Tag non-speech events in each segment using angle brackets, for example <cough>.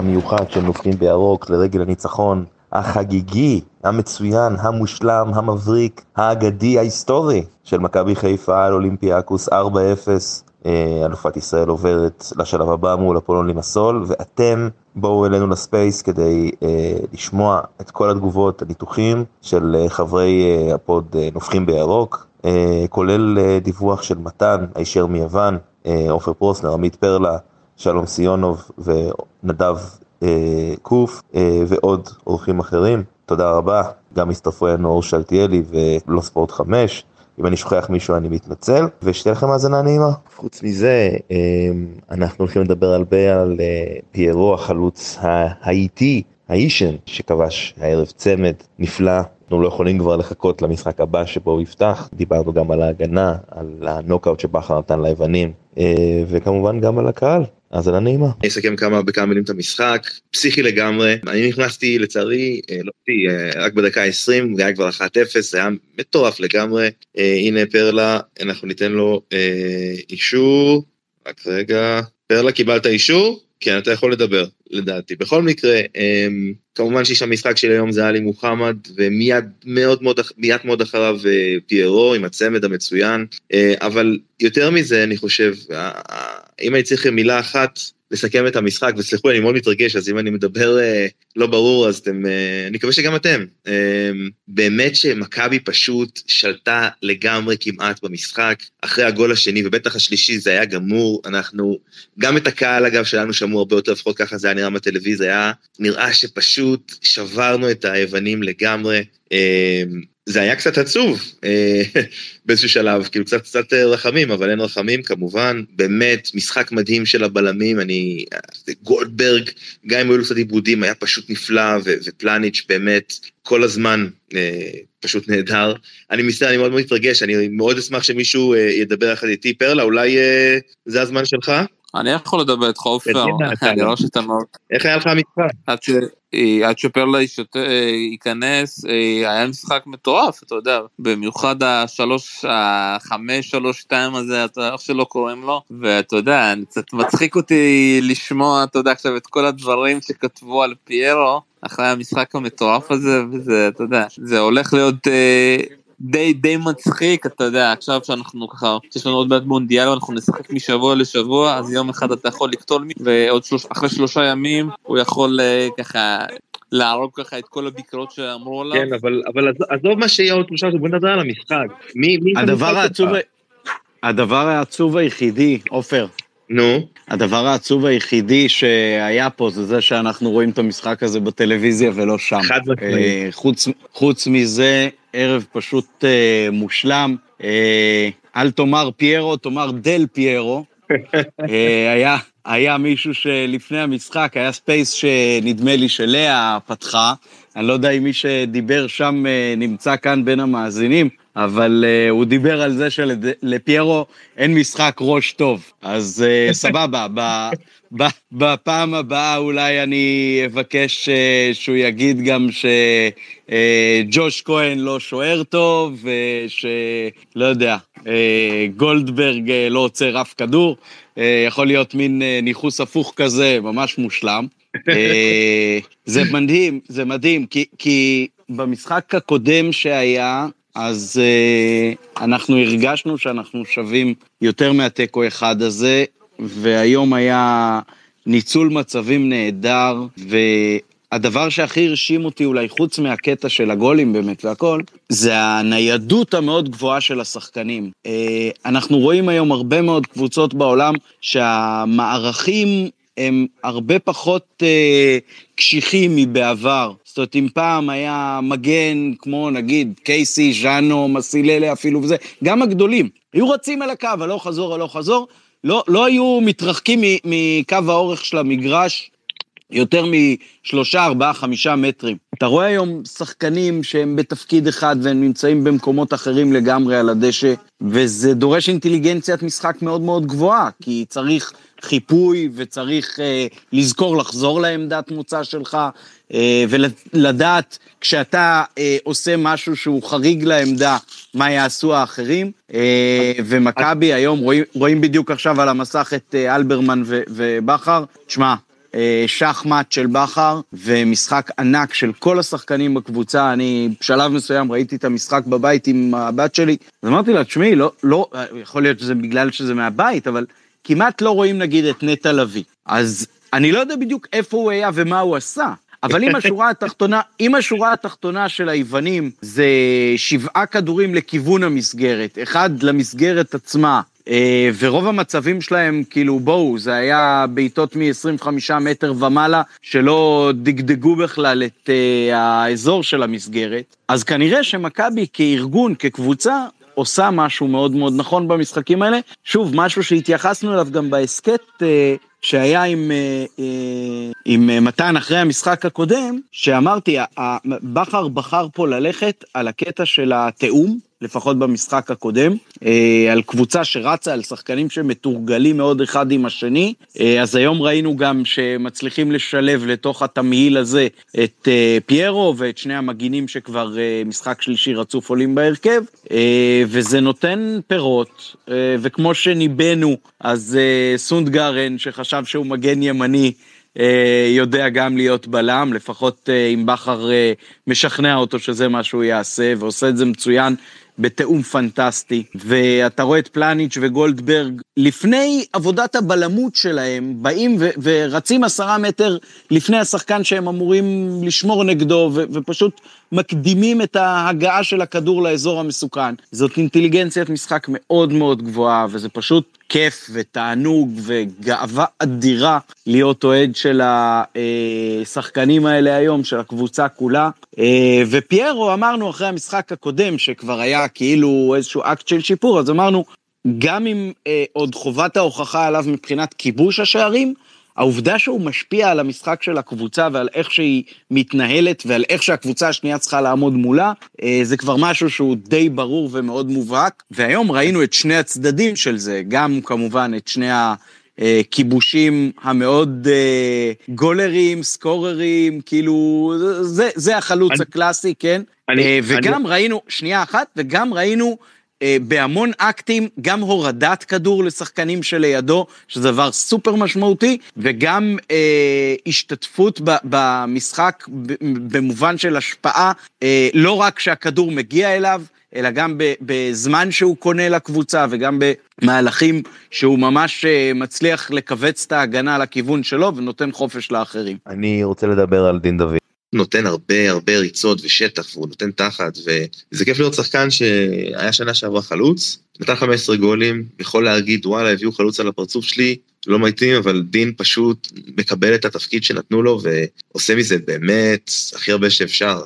המיוחד של נופחים בירוק לרגל הניצחון החגיגי, המצוין, המושלם, המבריק, האגדי, ההיסטורי של מכבי חיפה על אולימפיאקוס 4-0. אה, אלופת ישראל עוברת לשלב הבא מול אפולון לימסול ואתם בואו אלינו ל space כדי אה, לשמוע את כל התגובות, הניתוחים של אה, חברי אה, ה pod אה, נופחים בירוק, אה, כולל אה, דיווח של מתן הישר מיוון, אה, עופר פרוסנר, עמית פרלה, שלום סיונוב ונדב אה, קוף אה, ועוד אורחים אחרים. תודה רבה, גם הצטרפו אלינו אור שלטיאלי ולא ספורט 5. אם אני שוכח מישהו אני מתנצל, ושתהיה לכם האזנה נעימה. חוץ מזה, אה, אנחנו הולכים לדבר הרבה על פיירו החלוץ האיטי, האישן, שכבש הערב צמד נפלא. אנחנו לא יכולים כבר לחכות למשחק הבא שבו הוא יפתח, דיברנו גם על ההגנה, על הנוקאוט שבכר נתן ליוונים, וכמובן גם על הקהל. האזנה נעימה. אני אסכם כמה בכמה מילים את המשחק, פסיכי לגמרי, אני נכנסתי לצערי, אה, לא אותי, אה, רק בדקה 20, זה היה כבר 1-0, זה היה מטורף לגמרי, אה, הנה פרלה, אנחנו ניתן לו אישור, רק רגע, פרלה קיבלת אישור? כן, אתה יכול לדבר, לדעתי. בכל מקרה, כמובן שיש המשחק של היום זה עלי מוחמד, ומיד מאוד מאוד, מיד מאוד אחריו פיירו עם הצמד המצוין, אבל יותר מזה, אני חושב, אם אני צריך מילה אחת, לסכם את המשחק, וסלחו לי, אני מאוד מתרגש, אז אם אני מדבר אה, לא ברור, אז אתם, אה, אני מקווה שגם אתם. אה, באמת שמכבי פשוט שלטה לגמרי כמעט במשחק, אחרי הגול השני, ובטח השלישי זה היה גמור, אנחנו, גם את הקהל אגב שלנו שמעו הרבה יותר, לפחות ככה זה היה נראה בטלוויזיה, נראה שפשוט שברנו את היוונים לגמרי. אה, זה היה קצת עצוב אה, <laughs> באיזשהו שלב, כאילו קצת קצת רחמים, אבל אין רחמים כמובן, באמת משחק מדהים של הבלמים, אני, גולדברג, גם אם היו לו קצת עיבודים, היה פשוט נפלא, ו, ופלניץ' באמת כל הזמן אה, פשוט נהדר. אני מסתכל, אני מאוד מאוד מתרגש, אני מאוד אשמח שמישהו אה, ידבר יחד איתי, פרלה, אולי אה, זה הזמן שלך? אני יכול לדבר איתך עופר, אני רואה שאתה מאוד... איך היה לך המשחק? עד שפרלה ייכנס, היה משחק מטורף, אתה יודע, במיוחד השלוש, החמש, שלוש, שתיים הזה, איך שלא קוראים לו, ואתה יודע, קצת מצחיק אותי לשמוע, אתה יודע, עכשיו את כל הדברים שכתבו על פיירו, אחרי המשחק המטורף הזה, וזה, אתה יודע, זה הולך להיות... די די מצחיק אתה יודע עכשיו שאנחנו ככה יש לנו עוד מעט מונדיאל ואנחנו נשחק משבוע לשבוע אז יום אחד אתה יכול לקטול מי ועוד שלוש אחרי שלושה ימים הוא יכול uh, ככה להרוג ככה את כל הביקורות שאמרו עליו. כן אבל אבל עזוב מה שיהיה עוד שלושה בוא נדבר על המשחק. מי מי הדבר העצוב הדבר העצוב היחידי עופר. נו. הדבר העצוב היחידי שהיה פה זה זה שאנחנו רואים את המשחק הזה בטלוויזיה ולא שם. חד משמעית. חוץ, חוץ מזה, ערב פשוט אה, מושלם. אה, אל תאמר פיירו, תאמר דל פיירו. <laughs> אה, היה, היה מישהו שלפני המשחק, היה space שנדמה לי שלאה פתחה. אני לא יודע אם מי שדיבר שם אה, נמצא כאן בין המאזינים, אבל אה, הוא דיבר על זה שלפיירו אין משחק ראש טוב. אז אה, <laughs> סבבה, בפעם הבאה אולי אני אבקש אה, שהוא יגיד גם שג'וש אה, כהן לא שוער טוב, ושלא יודע, אה, גולדברג uh, לא עוצר אף כדור. Uh, יכול להיות מין uh, ניכוס הפוך כזה, ממש מושלם. uh, זה מדהים, זה מדהים, כי, כי במשחק הקודם שהיה, אז uh, אנחנו הרגשנו שאנחנו שווים יותר מהתיקו אחד הזה, והיום היה ניצול מצבים נהדר, והדבר שהכי הרשים אותי אולי, חוץ מהקטע של הגולים באמת והכל, זה הניידות המאוד גבוהה של השחקנים. Uh, אנחנו רואים היום הרבה מאוד קבוצות בעולם שהמערכים הם הרבה פחות uh, קשיחים מבעבר. זאת אומרת, אם פעם היה מגן כמו נגיד קייסי, ז'אנו, מסיללה אפילו וזה, גם הגדולים, היו רצים על הקו, הלוך חזור, הלוך חזור, לא, לא היו מתרחקים מקו האורך של המגרש יותר משלושה, ארבעה, חמישה מטרים. אתה רואה היום שחקנים שהם בתפקיד אחד והם נמצאים במקומות אחרים לגמרי על הדשא, וזה דורש אינטליגנציית משחק מאוד מאוד גבוהה, כי צריך חיפוי וצריך אה, לזכור לחזור לעמדת מוצא שלך, אה, ולדעת כשאתה אה, עושה משהו שהוא חריג לעמדה, מה יעשו האחרים. אה, ומכבי היום, רואים, רואים בדיוק עכשיו על המסך את אה, אלברמן ובכר. תשמע, אה, שחמט של בכר ומשחק ענק של כל השחקנים בקבוצה. אני בשלב מסוים ראיתי את המשחק בבית עם הבת שלי, אז אמרתי לה, תשמעי, לא, לא, יכול להיות שזה בגלל שזה מהבית, אבל כמעט לא רואים נגיד את נטע לביא. אז אני לא יודע בדיוק איפה הוא היה ומה הוא עשה. אבל אם השורה <laughs> התחתונה, אם השורה התחתונה של היוונים זה שבעה כדורים לכיוון המסגרת, אחד למסגרת עצמה, אה, ורוב המצבים שלהם, כאילו, בואו, זה היה בעיטות מ-25 מטר ומעלה, שלא דגדגו בכלל את uh, האזור של המסגרת. אז כנראה שמכבי כארגון, כקבוצה, עושה משהו מאוד מאוד נכון במשחקים האלה. שוב, משהו שהתייחסנו אליו גם בהסכת uh, שהיה עם, uh, uh, עם מתן אחרי המשחק הקודם, שאמרתי, בכר בחר פה ללכת על הקטע של התיאום. לפחות במשחק הקודם, אה, על קבוצה שרצה, על שחקנים שמתורגלים מאוד אחד עם השני. אה, אז היום ראינו גם שמצליחים לשלב לתוך התמהיל הזה את אה, פיירו ואת שני המגינים שכבר משחק שלישי רצוף עולים בהרכב, וזה נותן פירות, וכמו שניבאנו, אז סונדגרן, שחשב שהוא מגן ימני, יודע גם להיות בלם, לפחות אם בכר משכנע אותו שזה מה שהוא יעשה, ועושה את זה מצוין בתיאום פנטסטי, ואתה רואה את פלניץ' וגולדברג, לפני עבודת הבלמות שלהם, באים ו- ורצים עשרה מטר לפני השחקן שהם אמורים לשמור נגדו, ו- ופשוט מקדימים את ההגעה של הכדור לאזור המסוכן. זאת אינטליגנציית משחק מאוד מאוד גבוהה, וזה פשוט כיף ותענוג וגאווה אדירה להיות אוהד של השחקנים האלה היום, של הקבוצה כולה. אה, ופיירו, אמרנו אחרי המשחק הקודם, שכבר היה כאילו איזשהו אקט של שיפור, אז אמרנו, גם אם אה, עוד חובת ההוכחה עליו מבחינת כיבוש השערים, העובדה שהוא משפיע על המשחק של הקבוצה ועל איך שהיא מתנהלת ועל איך שהקבוצה השנייה צריכה לעמוד מולה, אה, זה כבר משהו שהוא די ברור ומאוד מובהק. והיום ראינו את שני הצדדים של זה, גם כמובן את שני ה... כיבושים המאוד אה, גולרים, סקוררים, כאילו, זה, זה החלוץ אני, הקלאסי, כן? אני, אה, וגם אני... ראינו, שנייה אחת, וגם ראינו אה, בהמון אקטים, גם הורדת כדור לשחקנים שלידו, שזה דבר סופר משמעותי, וגם אה, השתתפות ב, במשחק במובן של השפעה, אה, לא רק כשהכדור מגיע אליו, אלא גם בזמן שהוא קונה לקבוצה וגם במהלכים שהוא ממש אה, מצליח לכווץ את ההגנה לכיוון שלו ונותן חופש לאחרים. אני רוצה לדבר על דין דוד. נותן הרבה הרבה ריצות ושטח והוא נותן תחת וזה כיף לראות שחקן שהיה שנה שעברה חלוץ, נתן 15 גולים, יכול להגיד וואלה הביאו חלוץ על הפרצוף שלי, לא מתאים אבל דין פשוט מקבל את התפקיד שנתנו לו ועושה מזה באמת הכי הרבה שאפשר.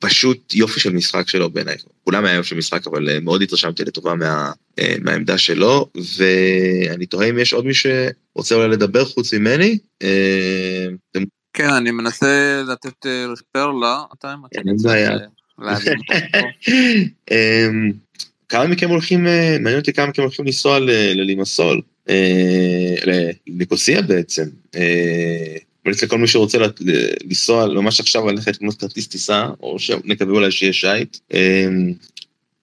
פשוט יופי של משחק שלו בעיניי. כולם היה יופי של משחק, אבל אה, מאוד התרשמתי לטובה מה, אה, מהעמדה שלו, ואני תוהה אם יש עוד מי שרוצה אולי לדבר חוץ ממני. אה, כן, אני מנסה לתת פרלה, אתה אין בעיה. <laughs> אמ, כמה מכם הולכים, מעניין אותי כמה מכם הולכים לנסוע ללימסול, לניקוסיה בעצם. ממליץ לכל מי שרוצה לנסוע ממש עכשיו ללכת לקנות כרטיס טיסה, או שנקווה אולי שיהיה שייט. אמ,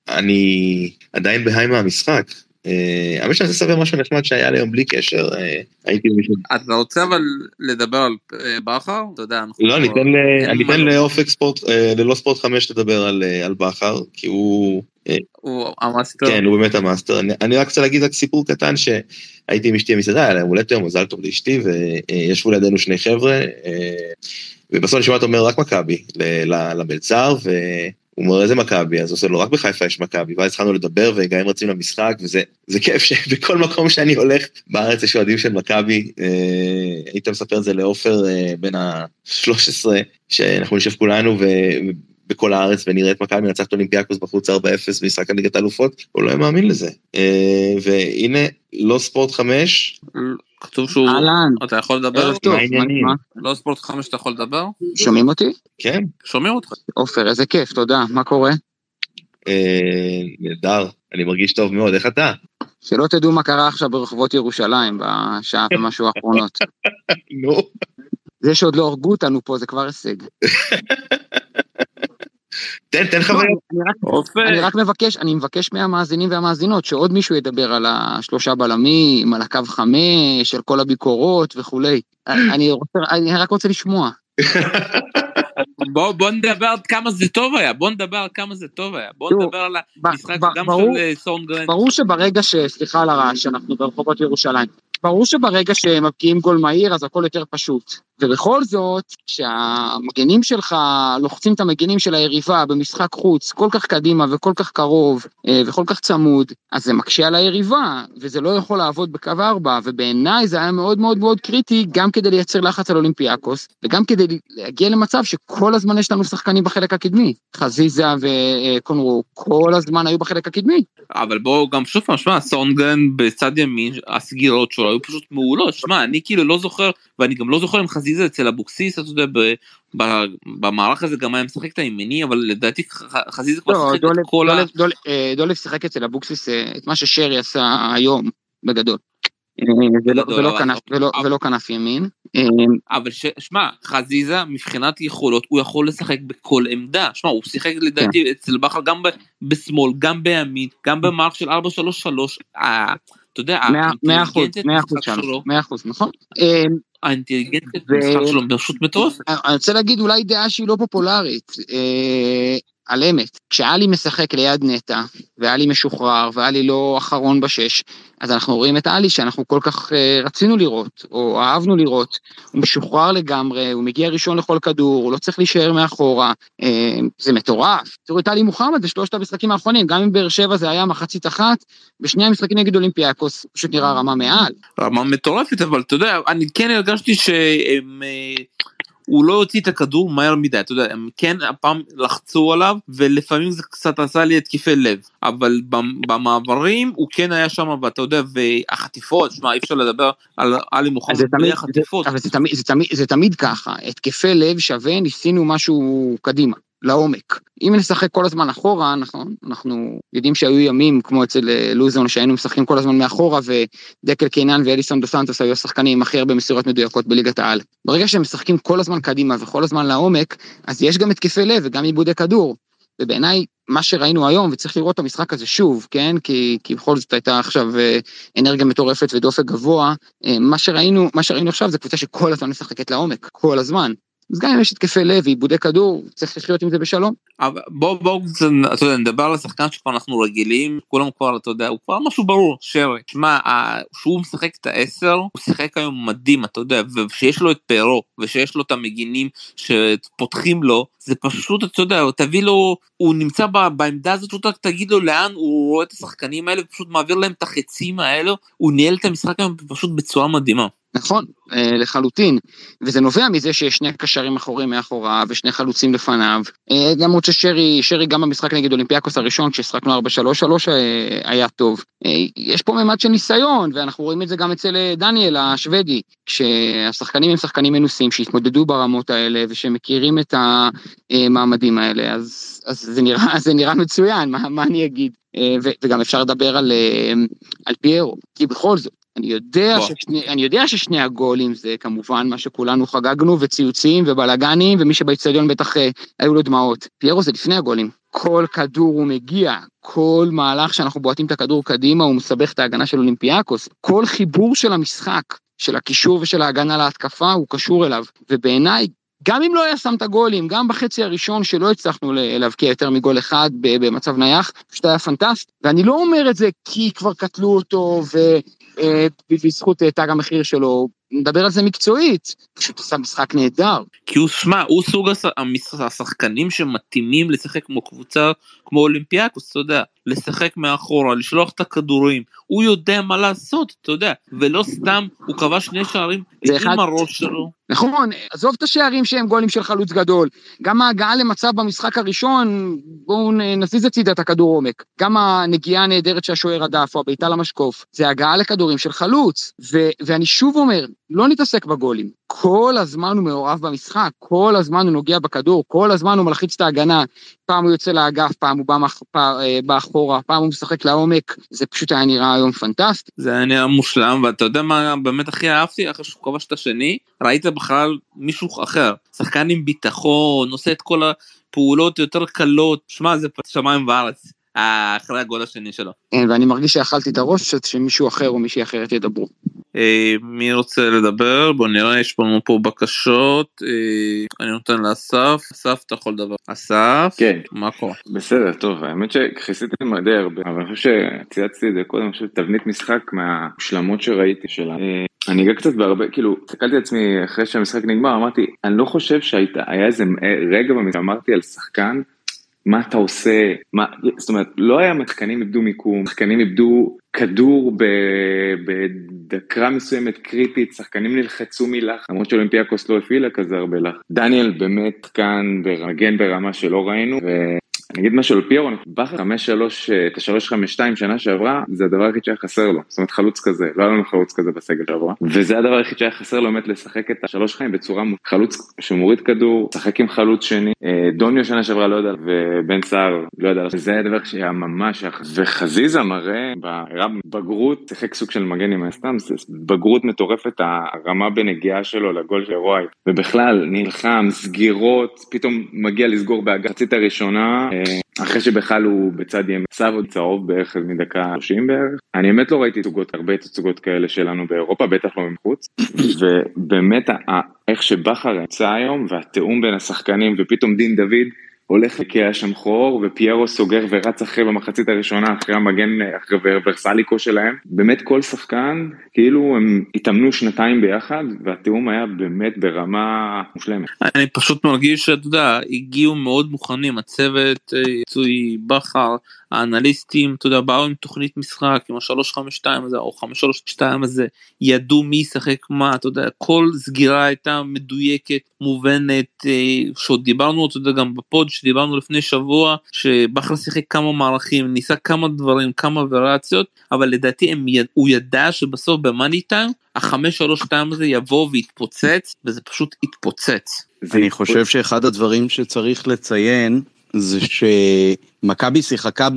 אני עדיין ב high מהמשחק. אה, האמת שאני רוצה לספר משהו נחמד שהיה לי היום בלי קשר, אה, הייתי במישהו... אתה רוצה אבל לדבר על אה, בכר? אתה יודע, אנחנו... לא, אני אתן לאופק ספורט, ללא ספורט 5 לדבר על בכר, כי הוא... הוא המאסטר. כן, הוא באמת המאסטר. אני רק רוצה להגיד רק סיפור קטן שהייתי עם אשתי במסעדה, היה להם הולדת יום, מזל טוב לאשתי, וישבו לידינו שני חבר'ה, ובסוף אני שומע אותו אומר רק מכבי למלצר, הוא אומר איזה מכבי, אז עושה לו רק בחיפה יש מכבי, ואז התחלנו לדבר וגם רצים למשחק, וזה כיף שבכל <laughs> מקום שאני הולך בארץ יש אוהדים של מכבי, אה, היית מספר את זה לעופר אה, בן ה-13, שאנחנו נשב כולנו בכל הארץ ונראה את מכבי מנצחת אולימפיאקוס בחוץ 4-0 במשחק הליגת האלופות, הוא לא היה מאמין לזה. אה, והנה, לא ספורט 5. כתוב שהוא... אהלן, אתה יכול לדבר? ערב טוב, מה? לא ספורט 5 אתה יכול לדבר? שומעים אותי? כן, שומעים אותך. עופר, איזה כיף, תודה, מה קורה? אה, נהדר, אני מרגיש טוב מאוד, איך אתה? שלא תדעו מה קרה עכשיו ברחובות ירושלים בשעה <laughs> ומשהו האחרונות. נו. זה שעוד לא הרגו אותנו פה זה כבר הישג. <laughs> תן, תן לא, חוויה. אני רק- מבקש, אני מבקש מהמאזינים והמאזינות שעוד מישהו ידבר על השלושה בלמים, על הקו חמש, על כל הביקורות וכולי. <laughs> אני רוצה, אני רק רוצה לשמוע. בוא בוא נדבר על כמה זה טוב היה, בוא נדבר על כמה זה טוב היה, בוא נדבר על המשחק גם של אה, סונגרן. ברור שברגע ש... סליחה על הרעש, אנחנו ברחובות ירושלים. ברור שברגע שמבקיעים גול מהיר אז הכל יותר פשוט. ובכל זאת, כשהמגנים שלך לוחצים את המגנים של היריבה במשחק חוץ כל כך קדימה וכל כך קרוב אה, וכל כך צמוד, אז זה מקשה על היריבה, וזה לא יכול לעבוד בקו ארבע, ובעיניי זה היה מאוד מאוד מאוד קריטי, גם כדי לייצר לחץ על אולימפיאקוס, וגם כדי להגיע למצב שכל הזמן יש לנו שחקנים בחלק הקדמי. חזיזה וקונרו כל הזמן היו בחלק הקדמי. אבל בואו גם שוב פעם, שמע, סונגרן בצד ימין, הסגירות שלו היו פשוט מעולות, שמע, אני כאילו לא זוכר, ואני גם לא זוכר אם חזיזה אצל אבוקסיס, אתה יודע, ב- ב- במערך הזה גם היה משחק את הימיני, אבל לדעתי חזיזה כבר לא, שיחק את כל ה... דולב, אה, שיחק אצל אבוקסיס אה, את מה ששרי עשה היום, בגדול. אה, ולא- כנף- ולא- אבל- ולא כנף ימין. אה, אבל שמע, חזיזה מבחינת יכולות הוא יכול לשחק בכל עמדה. שמע, הוא שיחק לדעתי אצל בכר גם בשמאל, גם בימין, גם במערך של 4-3-3. אתה יודע, מאה- מאה אחוז, האינטליגנציית מאה אחוז משחק שם, שלו, מאה אחוז, נכון. אה, משחק שלו פשוט מטורפת. אני רוצה להגיד אולי דעה שהיא לא פופולרית, אה, על אמת. כשאלי משחק ליד נטע, ואלי משוחרר, ואלי לא אחרון בשש, אז אנחנו רואים את אלי שאנחנו כל כך אה, רצינו לראות, או אהבנו לראות. הוא משוחרר לגמרי, הוא מגיע ראשון לכל כדור, הוא לא צריך להישאר מאחורה, אה, זה מטורף. תראו את אלי מוחמד בשלושת המשחקים האחרונים, גם אם באר שבע זה היה מחצית אחת, בשני המשחקים נגד אולימפיאקוס, פשוט נראה רמה מעל. רמה מטורפת, אבל אתה יודע, אני כן הרגשתי שהם... אה, הוא לא הוציא את הכדור מהר מדי, אתה יודע, הם כן הפעם לחצו עליו, ולפעמים זה קצת עשה לי התקפי לב, אבל במ- במעברים הוא כן היה שם, ואתה יודע, והחטיפות, שמע, אי אפשר לדבר על עלי מוחמד בלי החטיפות. אבל זה תמיד, זה, תמיד, זה תמיד ככה, התקפי לב שווה, ניסינו משהו קדימה, לעומק. אם נשחק כל הזמן אחורה, נכון, אנחנו יודעים שהיו ימים, כמו אצל אה, לוזון, שהיינו משחקים כל הזמן מאחורה, ודקל קינן ואליסון דו סנטוס היו השחקנים הכי הרבה מסירות מדויקות בליגת העל. ברגע שהם משחקים כל הזמן קדימה וכל הזמן לעומק, אז יש גם התקפי לב וגם עיבודי כדור. ובעיניי, מה שראינו היום, וצריך לראות את המשחק הזה שוב, כן? כי, כי בכל זאת הייתה עכשיו אה, אנרגיה מטורפת ודופק גבוה, אה, מה שראינו, מה שראינו עכשיו זה קבוצה שכל הזמן משחקת לעומק, כל הזמן. אז גם אם יש התקפי לב ועיבודי כדור, צריך לחיות עם זה בשלום. אבל בוא בוא אתה יודע, נדבר על השחקן שכבר אנחנו רגילים כולם כבר אתה יודע הוא כבר משהו ברור שרי שמע ה- שהוא משחק את העשר הוא שיחק היום מדהים אתה יודע ושיש לו את פרו ושיש לו את המגינים שפותחים לו זה פשוט אתה יודע תביא לו הוא נמצא בעמדה הזאת פשוט רק תגיד לו לאן הוא רואה את השחקנים האלה ופשוט מעביר להם את החצים האלו הוא ניהל את המשחק היום פשוט בצורה מדהימה. נכון, אה, לחלוטין. וזה נובע מזה שיש שני קשרים אחורים מאחוריו ושני חלוצים לפניו. אה, למרות ששרי, שרי גם במשחק נגד אולימפיאקוס הראשון, כששחקנו 4-3-3 אה, היה טוב. יש פה ממד של ניסיון, ואנחנו רואים את זה גם אצל דניאל השוודי, כשהשחקנים הם שחקנים מנוסים שהתמודדו ברמות האלה ושמכירים את המעמדים האלה, אז, אז זה, נראה, <laughs> זה נראה מצוין, מה, מה אני אגיד? וגם אפשר לדבר על, על פיירו, כי בכל זאת, אני יודע. ששני, אני יודע ששני הגולים זה כמובן מה שכולנו חגגנו וציוצים ובלאגנים ומי שבאצטדיון בטח אה, היו לו דמעות. פיירו זה לפני הגולים. כל כדור הוא מגיע, כל מהלך שאנחנו בועטים את הכדור קדימה הוא מסבך את ההגנה של אולימפיאקוס. כל חיבור של המשחק, של הקישור ושל ההגנה להתקפה הוא קשור אליו. ובעיניי גם אם לא היה שם את הגולים, גם בחצי הראשון שלא הצלחנו להבקיע יותר מגול אחד במצב נייח, פשוט היה פנטסט. ואני לא אומר את זה כי כבר קטלו אותו ובזכות תג המחיר שלו, נדבר על זה מקצועית, פשוט עשה משחק נהדר. כי הוא, שמע, הוא סוג השחקנים שמתאימים לשחק כמו קבוצה, כמו אולימפיאקוס, אתה יודע, לשחק מאחורה, לשלוח את הכדורים, הוא יודע מה לעשות, אתה יודע, ולא סתם, הוא כבש שני שערים זה אחד- עם הראש שלו. נכון, עזוב את השערים שהם גולים של חלוץ גדול, גם ההגעה למצב במשחק הראשון, בואו נזיז הצידה את הכדור עומק, גם הנגיעה הנהדרת שהשוער הדף או הבעיטה למשקוף, זה הגעה לכדורים של חלוץ, ו- ואני שוב אומר, לא נתעסק בגולים, כל הזמן הוא מעורב במשחק, כל הזמן הוא נוגע בכדור, כל הזמן הוא מלחיץ את ההגנה, פעם הוא יוצא לאגף, פעם הוא בא, מח- פע- אה, בא אחורה, פעם הוא משחק לעומק, זה פשוט היה נראה היום פנטסטי. זה היה נראה מושלם, ואתה יודע מה באמת הכי אהבתי? אחרי שהוא כבש את השני, ראית בכלל מישהו אחר, שחקן עם ביטחון, עושה את כל הפעולות יותר קלות, שמע זה שמיים וארץ, אחרי הגול השני שלו. אה, ואני מרגיש שאכלתי את הראש שמישהו אחר או מישהי אחרת ידברו. אה, מי רוצה לדבר? בוא נראה, יש לנו פה בקשות, אה, אני נותן לאסף, אסף אתה יכול לדבר. אסף, כן, מה קורה? בסדר, טוב, האמת שכיסיתם די הרבה, אבל אני חושב שצייצתי את זה קודם, אני חושב תבנית משחק מהמושלמות שראיתי שלה. אני אגע קצת בהרבה, כאילו, הסתכלתי על עצמי אחרי שהמשחק נגמר, אמרתי, אני לא חושב שהייתה, היה איזה רגע במשחק, אמרתי על שחקן, מה אתה עושה, מה, זאת אומרת, לא היה שחקנים איבדו מיקום, שחקנים איבדו כדור בדקרה מסוימת קריטית, שחקנים נלחצו מלח, למרות שאולימפיאקוס לא הפעילה כזה הרבה לח. דניאל באמת כאן מגן ברמה שלא ראינו. אני אגיד משהו על פיירו, בכר 5-3, את ה-3-5-2 שנה שעברה, זה הדבר היחיד שהיה חסר לו, זאת אומרת חלוץ כזה, לא היה לנו חלוץ כזה בסגל שעברה, וזה הדבר היחיד שהיה חסר לו באמת לשחק את השלוש חיים בצורה חלוץ שמוריד כדור, לשחק עם חלוץ שני, אה, דוניו שנה שעברה לא יודע, ובן סער לא יודע, וזה הדבר שהיה ממש. וחזיזה מראה, הראה בגרות, שיחק סוג של מגן עם הסתם, זה בגרות מטורפת, הרמה בנגיעה שלו לגול של וואי, ובכלל נלחם, סגירות, פתאום מגיע לסגור בהגחצית הראשונה, אה, אחרי שבכלל הוא בצד ימין, עוד צהוב בערך מדקה 30 בערך. אני באמת לא ראיתי תצוגות, הרבה תצוגות כאלה שלנו באירופה, בטח לא מחוץ. <laughs> ובאמת, איך שבכר יצא היום, והתיאום בין השחקנים, ופתאום דין דוד הולך לקרע שם חור, ופיירו סוגר ורץ אחרי במחצית הראשונה, אחרי המגן, אחרי ורסליקו שלהם. באמת כל שחקן, כאילו הם התאמנו שנתיים ביחד, והתיאום היה באמת ברמה מושלמת. אני פשוט מרגיש שאתה יודע, הגיעו מאוד מוכנים, הצוות, אה, יצוי בכר, האנליסטים, אתה יודע, באו עם תוכנית משחק, עם ה-352 הזה, או 532 הזה, ידעו מי ישחק מה, אתה יודע, כל סגירה הייתה מדויקת, מובנת, אה, שעוד דיברנו, אתה יודע, גם בפוד שדיברנו לפני שבוע, שבכר שיחק כמה מערכים, ניסה כמה דברים, כמה וריאציות, אבל לדעתי הם, הוא ידע שבסוף במאני טיים, החמש שלוש שתיים הזה יבוא ויתפוצץ, וזה פשוט יתפוצץ. אני חושב שאחד הדברים שצריך לציין זה שמכבי שיחקה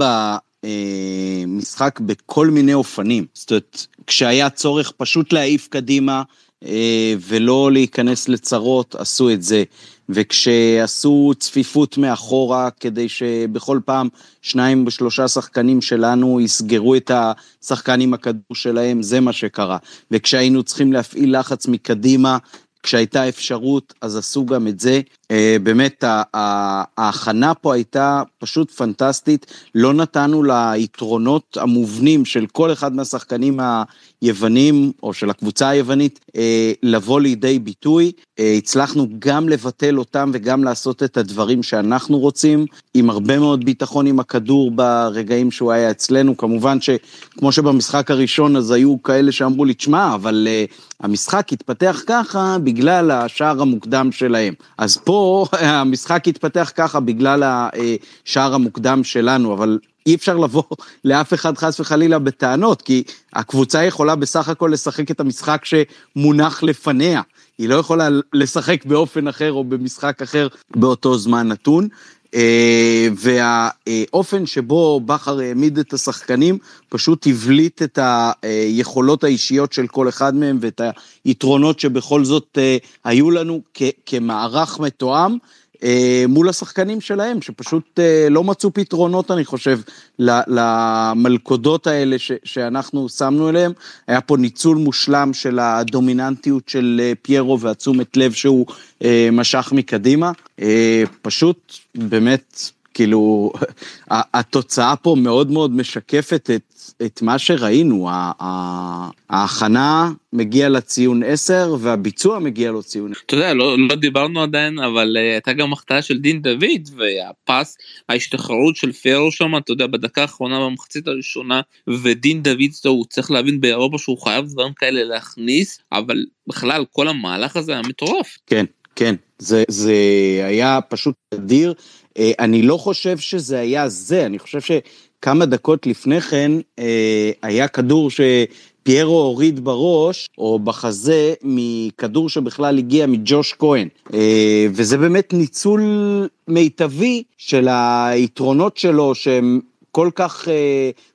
במשחק בכל מיני אופנים. זאת אומרת, כשהיה צורך פשוט להעיף קדימה אה, ולא להיכנס לצרות, עשו את זה. וכשעשו צפיפות מאחורה כדי שבכל פעם שניים ושלושה שחקנים שלנו יסגרו את השחקן עם הכדור שלהם, זה מה שקרה. וכשהיינו צריכים להפעיל לחץ מקדימה, כשהייתה אפשרות, אז עשו גם את זה. אה, באמת, ההכנה פה הייתה פשוט פנטסטית. לא נתנו ליתרונות המובנים של כל אחד מהשחקנים היוונים, או של הקבוצה היוונית, אה, לבוא לידי ביטוי. אה, הצלחנו גם לבטל אותם וגם לעשות את הדברים שאנחנו רוצים, עם הרבה מאוד ביטחון עם הכדור ברגעים שהוא היה אצלנו. כמובן שכמו שבמשחק הראשון, אז היו כאלה שאמרו לי, תשמע, אבל אה, המשחק התפתח ככה בגלל השער המוקדם שלהם. אז פה <laughs> המשחק התפתח ככה בגלל השער המוקדם שלנו, אבל אי אפשר לבוא לאף אחד חס וחלילה בטענות, כי הקבוצה יכולה בסך הכל לשחק את המשחק שמונח לפניה. היא לא יכולה לשחק באופן אחר או במשחק אחר באותו זמן נתון. אה, והאופן שבו בכר העמיד את השחקנים פשוט הבליט את היכולות האישיות של כל אחד מהם ואת היתרונות שבכל זאת אה, היו לנו כמערך מתואם. אה, מול השחקנים שלהם, שפשוט אה, לא מצאו פתרונות, אני חושב, למלכודות האלה ש- שאנחנו שמנו אליהם. היה פה ניצול מושלם של הדומיננטיות של אה, פיירו והתשומת לב שהוא אה, משך מקדימה. אה, פשוט באמת כאילו, התוצאה פה מאוד מאוד משקפת את, את מה שראינו. ההכנה מגיע לציון 10 והביצוע מגיע לו ציון 10. אתה יודע, לא, לא דיברנו עדיין, אבל uh, הייתה גם החטאה של דין דוד, והפס, ההשתחררות של פיירו שם, אתה יודע, בדקה האחרונה במחצית הראשונה, ודין דוד, הוא צריך להבין באירופה שהוא חייב דברים כאלה להכניס, אבל בכלל, כל המהלך הזה היה מטורף. כן, כן, זה, זה היה פשוט אדיר. אה, אני לא חושב שזה היה זה, אני חושב שכמה דקות לפני כן אה, היה כדור שפיירו הוריד בראש, או בחזה, מכדור שבכלל הגיע מג'וש כהן. אה, וזה באמת ניצול מיטבי של היתרונות שלו, שהם כל כך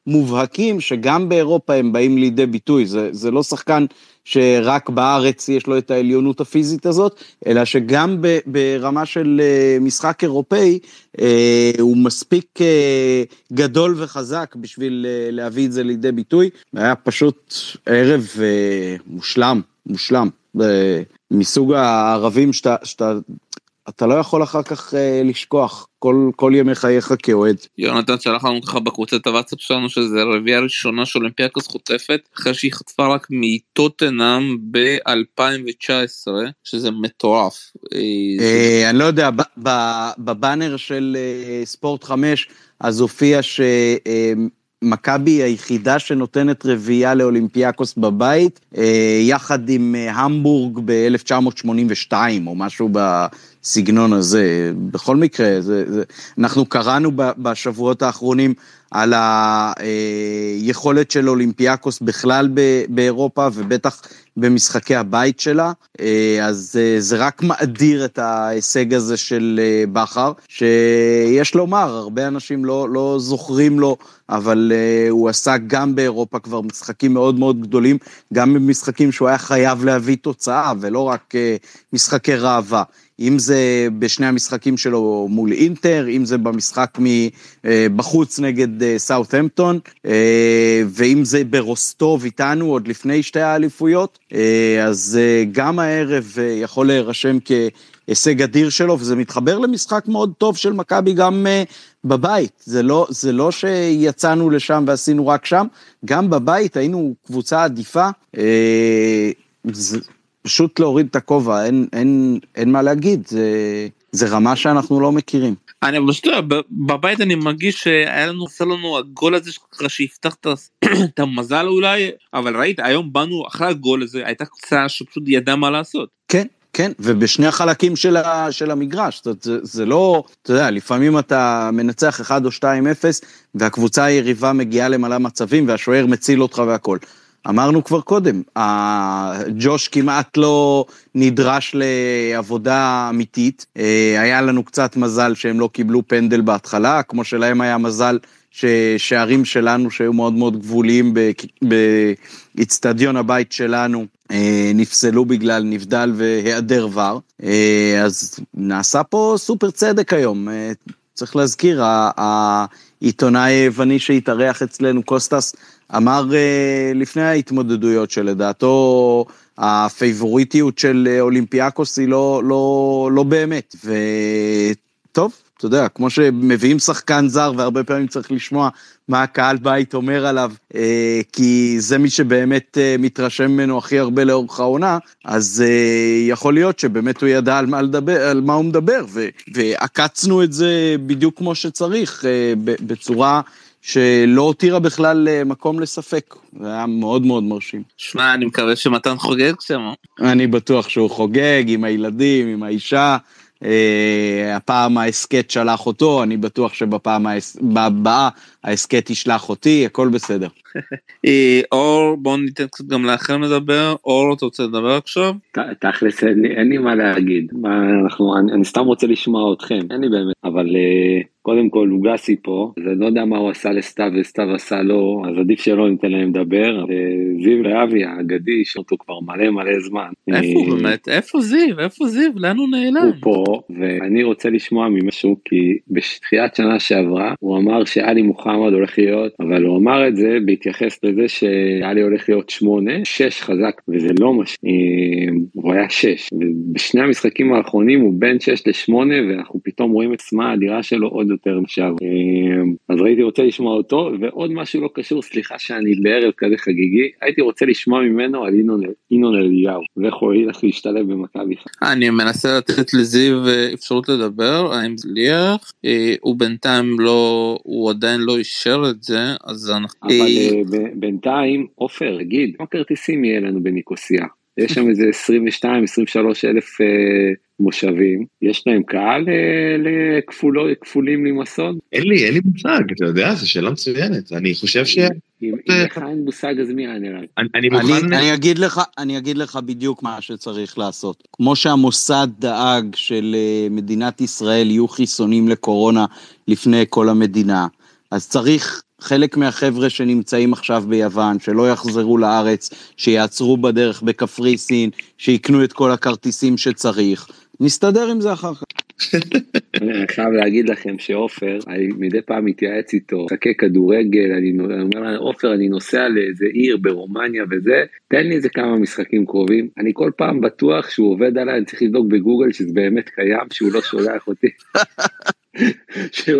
מובהקים, שגם באירופה הם באים לידי ביטוי. זה, זה לא שחקן שרק בארץ יש לו את העליונות הפיזית הזאת, אלא שגם ברמה של אה, משחק אירופאי, אה, הוא מספיק אה, גדול וחזק בשביל להביא את זה לידי ביטוי. היה פשוט ערב מושלם, מושלם. מסוג הערבים שאתה, שאתה אתה לא יכול אחר כך אה, לשכוח כל, כל ימי חייך כאוהד. יונתן שלח לנו ככה בקבוצת הוואטסאפ שלנו שזה הרביעייה הראשונה של אולימפיאקוס חוטפת אחרי שהיא חטפה רק מטוטנאם ב-2019 שזה מטורף. אה, אה, אני לא יודע, בבאנר של אה, ספורט 5 אז הופיע ש... אה, מכבי היחידה שנותנת רביעייה לאולימפיאקוס בבית, אה, יחד עם אה, המבורג ב-1982 או משהו בסגנון הזה. בכל מקרה, זה, זה, אנחנו קראנו בשבועות האחרונים על היכולת של אולימפיאקוס בכלל באירופה ובטח במשחקי הבית שלה, אה, אז זה רק מאדיר את ההישג הזה של בכר, שיש לומר, הרבה אנשים לא, לא זוכרים לו אבל הוא עשה גם באירופה כבר משחקים מאוד מאוד גדולים, גם במשחקים שהוא היה חייב להביא תוצאה, ולא רק משחקי ראווה. אם זה בשני המשחקים שלו מול אינטר, אם זה במשחק אה, נגד סאות'המפטון, ואם זה ברוסטוב איתנו עוד לפני שתי האליפויות, אז גם הערב יכול להירשם כהישג אדיר שלו, וזה מתחבר למשחק מאוד טוב של מכבי גם בבית, זה לא, זה לא שיצאנו לשם ועשינו רק שם, גם בבית היינו קבוצה עדיפה, אה, זה פשוט להוריד את הכובע, אין, אין, אין מה להגיד, זה, זה רמה שאנחנו לא מכירים. אני פשוט, בבית אני מרגיש שהיה לנו, עושה לנו הגול הזה ככה שיפתח <clears throat> את המזל אולי, אבל ראית, היום באנו אחרי הגול הזה, הייתה קבוצה שפשוט ידעה מה לעשות. כן, כן, ובשני החלקים של, ה, של המגרש, זאת אומרת, זה, זה לא, אתה יודע, לפעמים אתה מנצח 1 או 2-0, והקבוצה היריבה מגיעה למלא מצבים, והשוער מציל אותך והכל. אמרנו כבר קודם, ג'וש כמעט לא נדרש לעבודה אמיתית, אה, היה לנו קצת מזל שהם לא קיבלו פנדל בהתחלה, כמו שלהם היה מזל ששערים שלנו שהיו מאוד מאוד גבוליים באיצטדיון הבית שלנו, אה, נפסלו בגלל נבדל והיעדר ור, אה, אז נעשה פה סופר צדק היום. צריך להזכיר, העיתונאי היווני שהתארח אצלנו, קוסטס, אמר לפני ההתמודדויות שלדעתו הפייבוריטיות של אולימפיאקוס היא לא, לא, לא באמת, וטוב, אתה יודע, כמו שמביאים שחקן זר והרבה פעמים צריך לשמוע מה הקהל בית אומר עליו, אה, כי זה מי שבאמת אה, מתרשם ממנו הכי הרבה לאורך העונה, אז אה, יכול להיות שבאמת הוא ידע על מה, לדבר, על מה הוא מדבר, ועקצנו את זה בדיוק כמו שצריך, אה, בצורה... שלא הותירה בכלל אה, מקום לספק, זה היה מאוד מאוד מרשים. שמע, אני מקווה שמתן חוגג שם. אני בטוח שהוא חוגג עם הילדים, עם האישה, אה, הפעם ההסכת שלח אותו, אני בטוח שבפעם הבאה ההסכת ישלח אותי, הכל בסדר. <laughs> אה, אור, בוא ניתן קצת גם לאחרים לדבר, אור, אתה רוצה לדבר עכשיו? תכלס, אין לי מה להגיד, אני סתם רוצה לשמוע אתכם, אין לי באמת, אבל אה, קודם כל לוגסי פה, אז אני לא יודע מה הוא עשה לסתיו וסתיו עשה לו, אז עדיף שלא ניתן להם לדבר. זיו להבי האגדי, יש אותו כבר מלא מלא זמן. איפה הוא באמת? איפה זיו? איפה זיו? לאן הוא נעלם? הוא פה, ואני רוצה לשמוע ממשהו, כי בתחילת שנה שעברה, הוא אמר שאלי מוחמד הולך להיות, אבל הוא אמר את זה להתייחס לזה שהיה לי הולך להיות שמונה, שש חזק, וזה לא מש... הוא היה שש, ובשני המשחקים האחרונים הוא בין שש לשמונה, ואנחנו פתאום רואים את עצמה האדירה שלו עוד יותר עכשיו. אז הייתי רוצה לשמוע אותו, ועוד משהו לא קשור, סליחה שאני בערב כזה חגיגי, הייתי רוצה לשמוע ממנו על ינון אליהו, ואיך הוא הולך להשתלב במכבי. אני מנסה לתת לזיו אפשרות לדבר, האם זה ליח, הוא בינתיים לא, הוא עדיין לא אישר את זה, אז אנחנו... אבל בינתיים, עופר, תגיד, כמה כרטיסים יהיה לנו בניקוסיה? יש שם איזה 22-23 אלף מושבים, יש להם קהל לכפולים למסון? אין לי, אין לי מושג, אתה יודע, זו שאלה מצוינת, אני חושב ש... אם לך אין מושג אז מי יענה רק? אני מוכן... אני אגיד לך, אני אגיד לך בדיוק מה שצריך לעשות. כמו שהמוסד דאג שלמדינת ישראל יהיו חיסונים לקורונה לפני כל המדינה, אז צריך חלק מהחבר'ה שנמצאים עכשיו ביוון, שלא יחזרו לארץ, שיעצרו בדרך בקפריסין, שיקנו את כל הכרטיסים שצריך. נסתדר עם זה אחר כך. <laughs> אני חייב להגיד לכם שעופר, אני מדי פעם מתייעץ איתו, משחקי כדורגל, אני אומר לה, עופר, אני נוסע לאיזה עיר ברומניה וזה, תן לי איזה כמה משחקים קרובים. אני כל פעם בטוח שהוא עובד עליי, אני צריך לבדוק בגוגל שזה באמת קיים, שהוא לא שולח אותי. <laughs>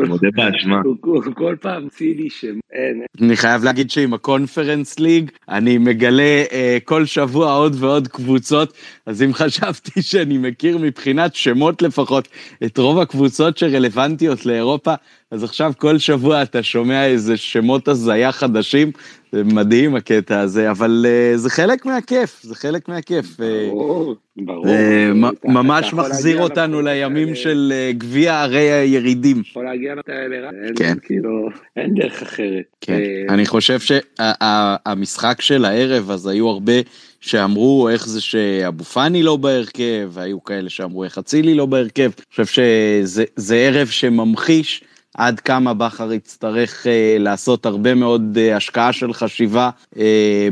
מודה באשמה. הוא כל פעם ציני שאין. אני חייב להגיד שעם הקונפרנס ליג, אני מגלה כל שבוע עוד ועוד קבוצות, אז אם חשבתי <laughs> שאני מכיר מבחינת שמות לפחות את רוב הקבוצות שרלוונטיות לאירופה, אז עכשיו כל שבוע אתה שומע איזה שמות הזיה חדשים, מדהים הקטע הזה, אבל uh, זה חלק מהכיף, זה חלק מהכיף. ברור, ברור. Uh, ממש מחזיר אותנו לימים של uh, גביע ערי הירידים. יכול להגיע לכאלה, כן. כאילו, אין דרך אחרת. כן, אני חושב שהמשחק של הערב, אז היו הרבה שאמרו איך זה שאבו פאני לא בהרכב, והיו כאלה שאמרו איך אצילי לא בהרכב. אני חושב שזה ערב שממחיש עד כמה בכר יצטרך uh, לעשות הרבה מאוד uh, השקעה של חשיבה uh,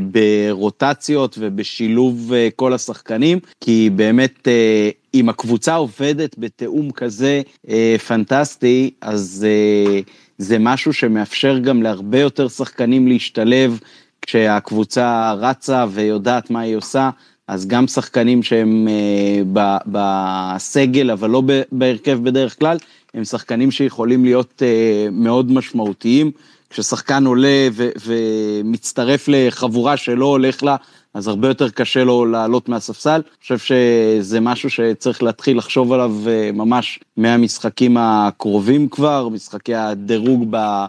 ברוטציות ובשילוב uh, כל השחקנים, כי באמת uh, אם הקבוצה עובדת בתיאום כזה uh, פנטסטי, אז uh, זה משהו שמאפשר גם להרבה יותר שחקנים להשתלב כשהקבוצה רצה ויודעת מה היא עושה. אז גם שחקנים שהם uh, בסגל אבל לא בהרכב בדרך כלל, הם שחקנים שיכולים להיות uh, מאוד משמעותיים. כששחקן עולה ו- ומצטרף לחבורה שלא הולך לה, אז הרבה יותר קשה לו לעלות מהספסל. אני חושב שזה משהו שצריך להתחיל לחשוב עליו uh, ממש מהמשחקים הקרובים כבר, משחקי הדירוג ב...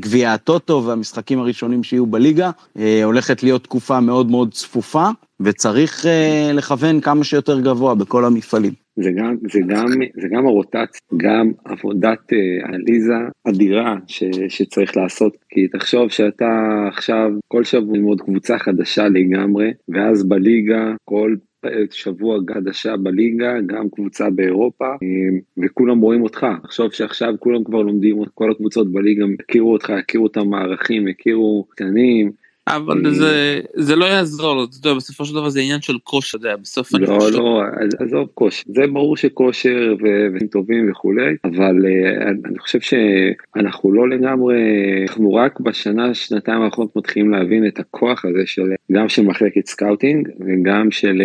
גביע הטוטו והמשחקים הראשונים שיהיו בליגה, הולכת להיות תקופה מאוד מאוד צפופה, וצריך לכוון כמה שיותר גבוה בכל המפעלים. זה גם, זה גם, זה גם הרוטציה, גם עבודת עליזה אדירה ש, שצריך לעשות, כי תחשוב שאתה עכשיו כל שבוע ללמוד קבוצה חדשה לגמרי, ואז בליגה כל שבוע חדשה בליגה, גם קבוצה באירופה, וכולם רואים אותך. תחשוב שעכשיו כולם כבר לומדים, כל הקבוצות בליגה הכירו אותך, הכירו את המערכים, הכירו קטנים. אבל זה, זה לא יעזור, אתה יודע, בסופו של דבר זה עניין של כושר, אתה יודע, בסוף אני לא, לא, עזוב כושר, זה ברור שכושר והם טובים וכולי, אבל אני חושב שאנחנו לא לגמרי, אנחנו רק בשנה, שנתיים האחרונות מתחילים להבין את הכוח הזה של, גם של מחלקת סקאוטינג וגם של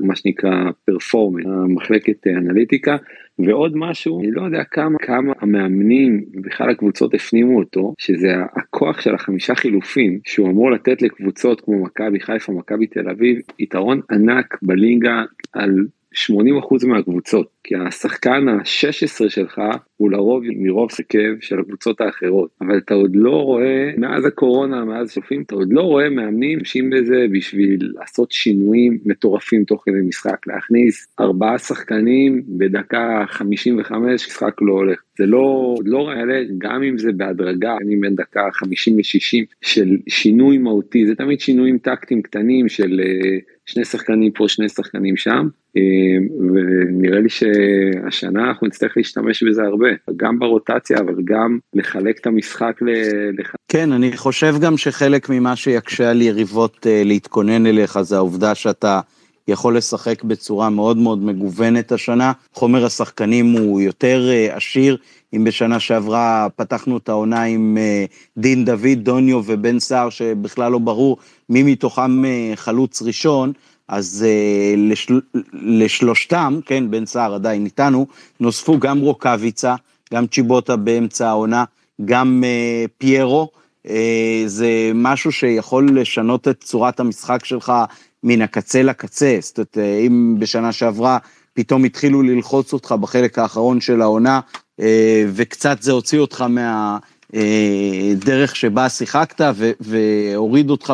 מה שנקרא פרפורמנס, מחלקת אנליטיקה. ועוד משהו, אני לא יודע כמה, כמה המאמנים ובכלל הקבוצות הפנימו אותו, שזה הכוח של החמישה חילופים, שהוא אמור לתת לקבוצות כמו מכבי חיפה, מכבי תל אביב, יתרון ענק בליגה על 80% מהקבוצות, כי השחקן ה-16 שלך הוא לרוב מרוב סקב של הקבוצות האחרות, אבל אתה עוד לא רואה, מאז הקורונה, מאז שופים, אתה עוד לא רואה מאמנים משתמשים בזה בשביל לעשות שינויים מטורפים תוך כדי משחק, להכניס ארבעה שחקנים בדקה 55, משחק לא הולך. זה לא, לא ריאלי, גם אם זה בהדרגה, אני בין דקה 50 ל-60 של שינוי מהותי, זה תמיד שינויים טקטיים קטנים של שני שחקנים פה, שני שחקנים שם, ונראה לי שהשנה אנחנו נצטרך להשתמש בזה הרבה, גם ברוטציה, אבל גם לחלק את המשחק ל... כן, אני חושב גם שחלק ממה שיקשה על יריבות להתכונן אליך זה העובדה שאתה יכול לשחק בצורה מאוד מאוד מגוונת השנה. חומר השחקנים הוא יותר אה, עשיר. אם בשנה שעברה פתחנו את העונה עם אה, דין דוד, דוניו ובן סער, שבכלל לא ברור מי מתוכם אה, חלוץ ראשון, אז לשל... לשלושתם, כן, בן סער עדיין איתנו, נוספו גם רוקאביצה, גם צ'יבוטה באמצע העונה, גם פיירו. זה משהו שיכול לשנות את צורת המשחק שלך מן הקצה לקצה. זאת אומרת, אם בשנה שעברה פתאום התחילו ללחוץ אותך בחלק האחרון של העונה, אה, וקצת זה הוציא אותך מהדרך שבה שיחקת והוריד אותך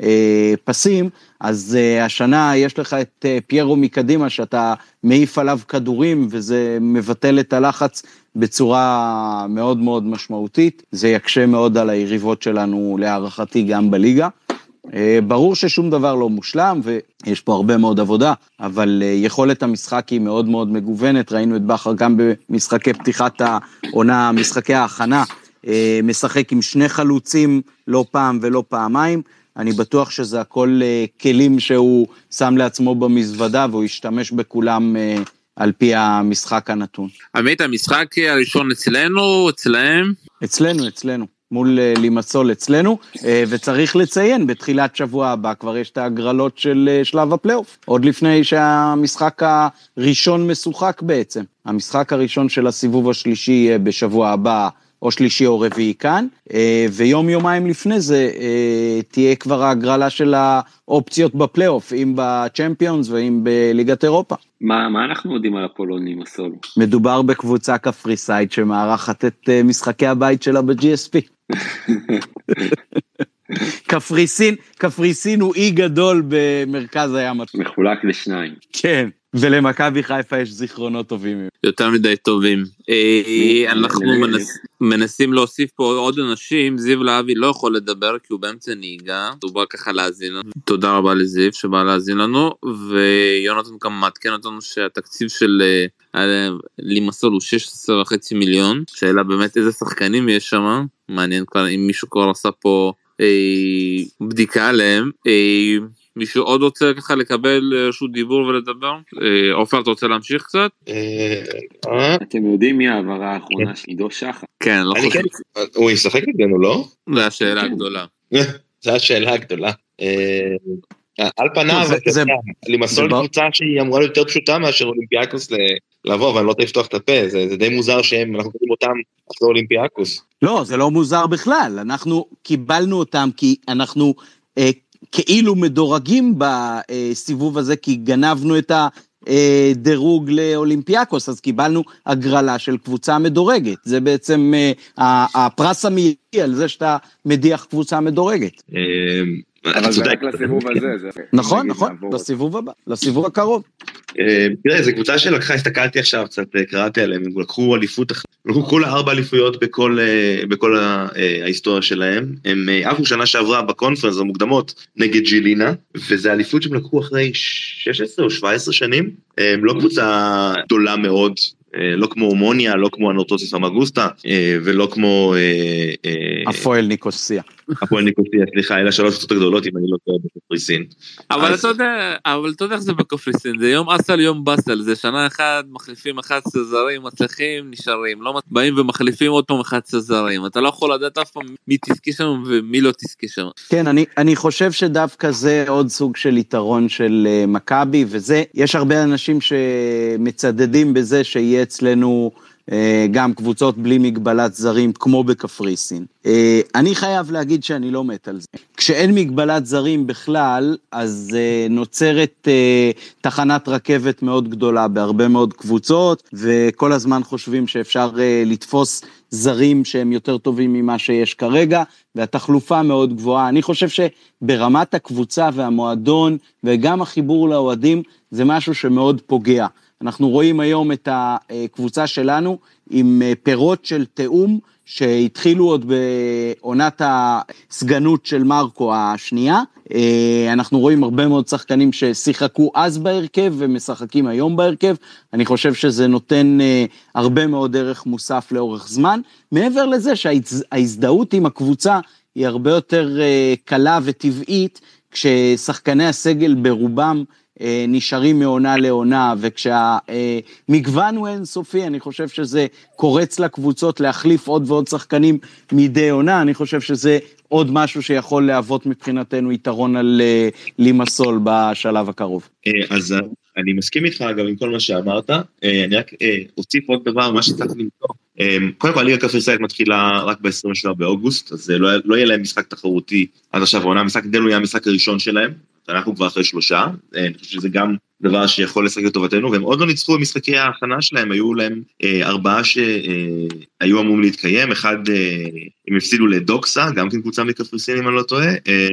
מהפסים, אז אה, השנה יש לך את אה, פיירו מקדימה, שאתה מעיף עליו כדורים, וזה מבטל את הלחץ בצורה מאוד מאוד משמעותית. זה יקשה מאוד על היריבות שלנו, להערכתי, גם בליגה. אה, ברור ששום דבר לא מושלם ויש פה הרבה מאוד עבודה, אבל אה, יכולת המשחק היא מאוד מאוד מגוונת, ראינו את בכר גם במשחקי פתיחת העונה, משחקי ההכנה, אה, משחק עם שני חלוצים לא פעם ולא פעמיים. אני בטוח שזה הכל כלים שהוא שם לעצמו במזוודה והוא ישתמש בכולם על פי המשחק הנתון. עמית, המשחק הראשון אצלנו, אצלהם? אצלנו, אצלנו. מול אה, לימסול אצלנו, אה, וצריך לציין, בתחילת שבוע הבא כבר יש את ההגרלות של אה, שלב הפלייאוף, עוד לפני שהמשחק הראשון משוחק בעצם. המשחק הראשון של הסיבוב השלישי יהיה בשבוע הבא. או שלישי או רביעי כאן, ויום יומיים לפני זה תהיה כבר ההגרלה של האופציות בפלייאוף, אם בצ'מפיונס ואם בליגת אירופה. מה, מה אנחנו יודעים על הפולונים הסולו? מדובר בקבוצה קפריסאית שמארחת את משחקי הבית שלה ב-GSP. קפריסין, קפריסין הוא אי גדול במרכז הים. מחולק לשניים. כן, ולמכבי חיפה יש זיכרונות טובים. יותר מדי טובים. אה, אנחנו מנסים להוסיף פה עוד אנשים, זיו להבי לא יכול לדבר כי הוא באמצע נהיגה, הוא בא ככה להאזין לנו. תודה רבה לזיו שבא להאזין לנו, ויונתן גם מעדכן אותנו שהתקציב של אה, לימסול הוא 16 וחצי מיליון, שאלה באמת איזה שחקנים יש שם, מעניין כבר אם מישהו כבר עשה פה אה, בדיקה עליהם. מישהו עוד רוצה ככה לקבל אה, רשות דיבור ולדבר? אה, עופר, אתה רוצה להמשיך קצת? אה, אתם יודעים מי העברה האחרונה של עידו שחר? כן, לא חושב. כן- הוא ישחק נגדנו, לא? זו השאלה הגדולה. <laughs> זו השאלה הגדולה. על פניו, למסול קבוצה שהיא אמורה להיות יותר פשוטה מאשר אולימפיאקוס לבוא, ואני לא רוצה לפתוח את הפה, זה די מוזר שהם, אנחנו קוראים אותם אחרי אולימפיאקוס. לא, זה לא מוזר בכלל, אנחנו קיבלנו אותם כי אנחנו כאילו מדורגים בסיבוב הזה, כי גנבנו את הדירוג לאולימפיאקוס, אז קיבלנו הגרלה של קבוצה מדורגת. זה בעצם אה, הפרס המיידי על זה שאתה מדיח קבוצה מדורגת. אבל זה רק לסיבוב הזה. <laughs> נכון, נכון, לסיבוב הבא, לסיבוב הקרוב. אה, תראה, זו קבוצה שלקחה, הסתכלתי עכשיו, קצת אה, קראתי עליהם, הם לקחו אליפות, לקחו כולה ארבע אליפויות בכל, אה, ההיסטוריה שלהם. הם עפו שנה שעברה בקונפרנס המוקדמות נגד ג'ילינה, וזו אליפות שהם לקחו אחרי 16 או 17 שנים. הם לא קבוצה גדולה מאוד, לא כמו הומוניה, לא כמו הנורטוסיס המגוסטה, ולא כמו... הפועל ניקוסיה. הפועל ניקוסיה, סליחה, אלה שלוש קבוצות הגדולות, אם אני לא טועה, בקפריסין. אבל אתה יודע, אבל אתה יודע איך זה בקפריסין, זה יום אסל יום באסל, זה שנה אחת מחליפים 11 זרים, מצליחים, נשארים, לא באים ומחליפים עוד פעם 11 זרים, אתה לא יכול לדעת אף פעם מי תזכה שם ומי לא תזכה שם. כן, אני, אני חושב שדווקא זה עוד סוג של יתרון של uh, מכבי, וזה, יש הרבה אנשים שמצדדים בזה שיהיה אצלנו... אה, גם קבוצות בלי מגבלת זרים כמו בקפריסין. אה, אני חייב להגיד שאני לא מת על זה. כשאין מגבלת זרים בכלל, אז אה, נוצרת תחנת רכבת מאוד גדולה בהרבה מאוד קבוצות, וכל הזמן חושבים שאפשר לתפוס זרים שהם יותר טובים ממה שיש כרגע, והתחלופה מאוד גבוהה. אני חושב שברמת הקבוצה והמועדון, וגם החיבור לאוהדים, זה משהו שמאוד פוגע. אנחנו רואים היום את הקבוצה שלנו עם אה, פירות של תיאום שהתחילו עוד בעונת הסגנות של מרקו השנייה. אה, אנחנו רואים הרבה מאוד שחקנים ששיחקו אז בהרכב ומשחקים היום בהרכב. אני חושב שזה נותן אה, הרבה מאוד ערך מוסף לאורך זמן. מעבר לזה שההזדהות עם הקבוצה היא הרבה יותר קלה וטבעית, כששחקני הסגל ברובם נשארים מעונה לעונה, וכשהמגוון הוא אינסופי, אני חושב שזה קורץ לקבוצות להחליף עוד ועוד שחקנים מדי עונה, אני חושב שזה עוד משהו שיכול להוות מבחינתנו יתרון על לימסול בשלב הקרוב. אז אני מסכים איתך אגב עם כל מה שאמרת, אני רק אוסיף עוד דבר, מה שצריך למצוא. קודם כל הליגה הקפריסאית מתחילה רק ב-27 באוגוסט, אז לא, לא יהיה להם משחק תחרותי עד עכשיו העונה, המשחק נגדנו יהיה המשחק הראשון שלהם, אנחנו כבר אחרי שלושה, אני חושב שזה גם דבר שיכול לשחק לטובתנו, והם עוד לא ניצחו במשחקי ההכנה שלהם, היו להם אה, ארבעה שהיו אמורים להתקיים, אחד אה, הם הפסידו לדוקסה, גם כן קבוצה מקפריסין אם אני לא טועה, אה,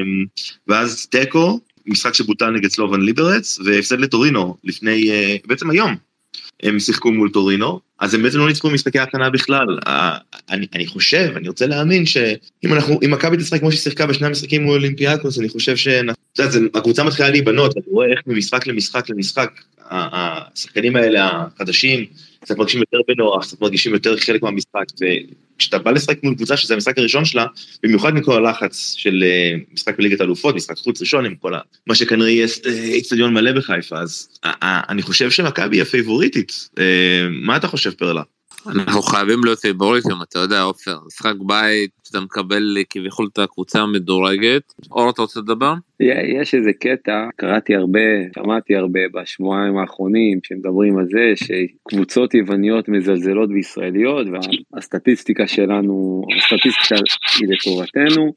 ואז תיקו, משחק שבוטל נגד סלובן ליברץ, והפסד לטורינו לפני, אה, בעצם היום, הם שיחקו מול טורינו, אז הם בעצם לא ניצחו במשחקי ההכנה בכלל. אני, אני חושב, אני רוצה להאמין שאם אנחנו, אם מכבי תשחק כמו שהיא שיחקה בשני המשחקים מול אולימפיאקוס, אני חושב שהקבוצה מתחילה להיבנות, אני רואה איך ממשחק למשחק למשחק, השחקנים האלה החדשים, קצת מרגישים יותר בנוח, קצת מרגישים יותר חלק מהמשחק, וכשאתה בא לשחק מול קבוצה שזה המשחק הראשון שלה, במיוחד מכל הלחץ של משחק בליגת אלופות, משחק חוץ ראשון עם כל ה... מה שכנראה יהיה איצטדיון מלא בחיפה, אז אני חושב שמכבי היא הפייבוריטית. מה אתה חושב פרלה? אנחנו חייבים להיות פייבוריטים, אתה יודע עופר, משחק בית, שאתה מקבל כביכול את הקבוצה המדורגת. אור אתה רוצה לדבר? יש איזה קטע, קראתי הרבה, שמעתי הרבה בשבועיים האחרונים שמדברים על זה שקבוצות יווניות מזלזלות בישראליות והסטטיסטיקה שלנו, הסטטיסטיקה היא לטובתנו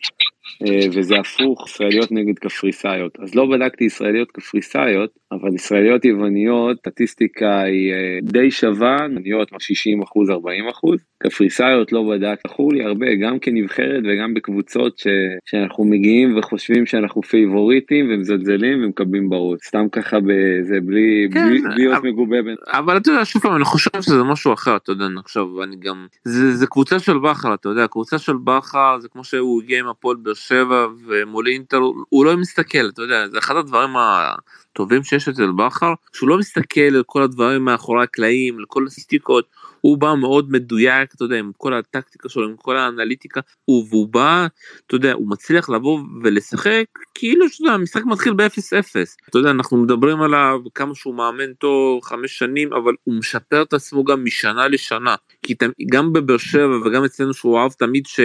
וזה הפוך ישראליות נגד קפריסאיות. אז לא בדקתי ישראליות קפריסאיות אבל ישראליות יווניות סטטיסטיקה היא די שווה יווניות 60 אחוז 40 אחוז. קפריסאיות לא בדק זכור לי הרבה גם כנבחרת וגם בקבוצות ש, שאנחנו מגיעים וחושבים שאנחנו פייבוריטים ומזלזלים ומקבלים בראש. סתם ככה בזה בלי כן, בלי, בלי להיות מגובה בין אבל אתה יודע שוב פעם אני חושב שזה משהו אחר אתה יודע עכשיו אני גם זה, זה קבוצה של בכר אתה יודע קבוצה של בכר זה כמו שהוא הגיע עם הפועל באר שבע ומול אינטר הוא לא מסתכל אתה יודע זה אחד הדברים הטובים שיש אצל בכר שהוא לא מסתכל על כל הדברים מאחורי הקלעים לכל הסטיקות. הוא בא מאוד מדויק, אתה יודע, עם כל הטקטיקה שלו, עם כל האנליטיקה, והוא בא, אתה יודע, הוא מצליח לבוא ולשחק, כאילו שאתה יודע, המשחק מתחיל ב-0-0. אתה יודע, אנחנו מדברים עליו כמה שהוא מאמן טוב, חמש שנים, אבל הוא משפר את עצמו גם משנה לשנה. כי גם בבאר שבע וגם אצלנו שהוא אהב תמיד ש...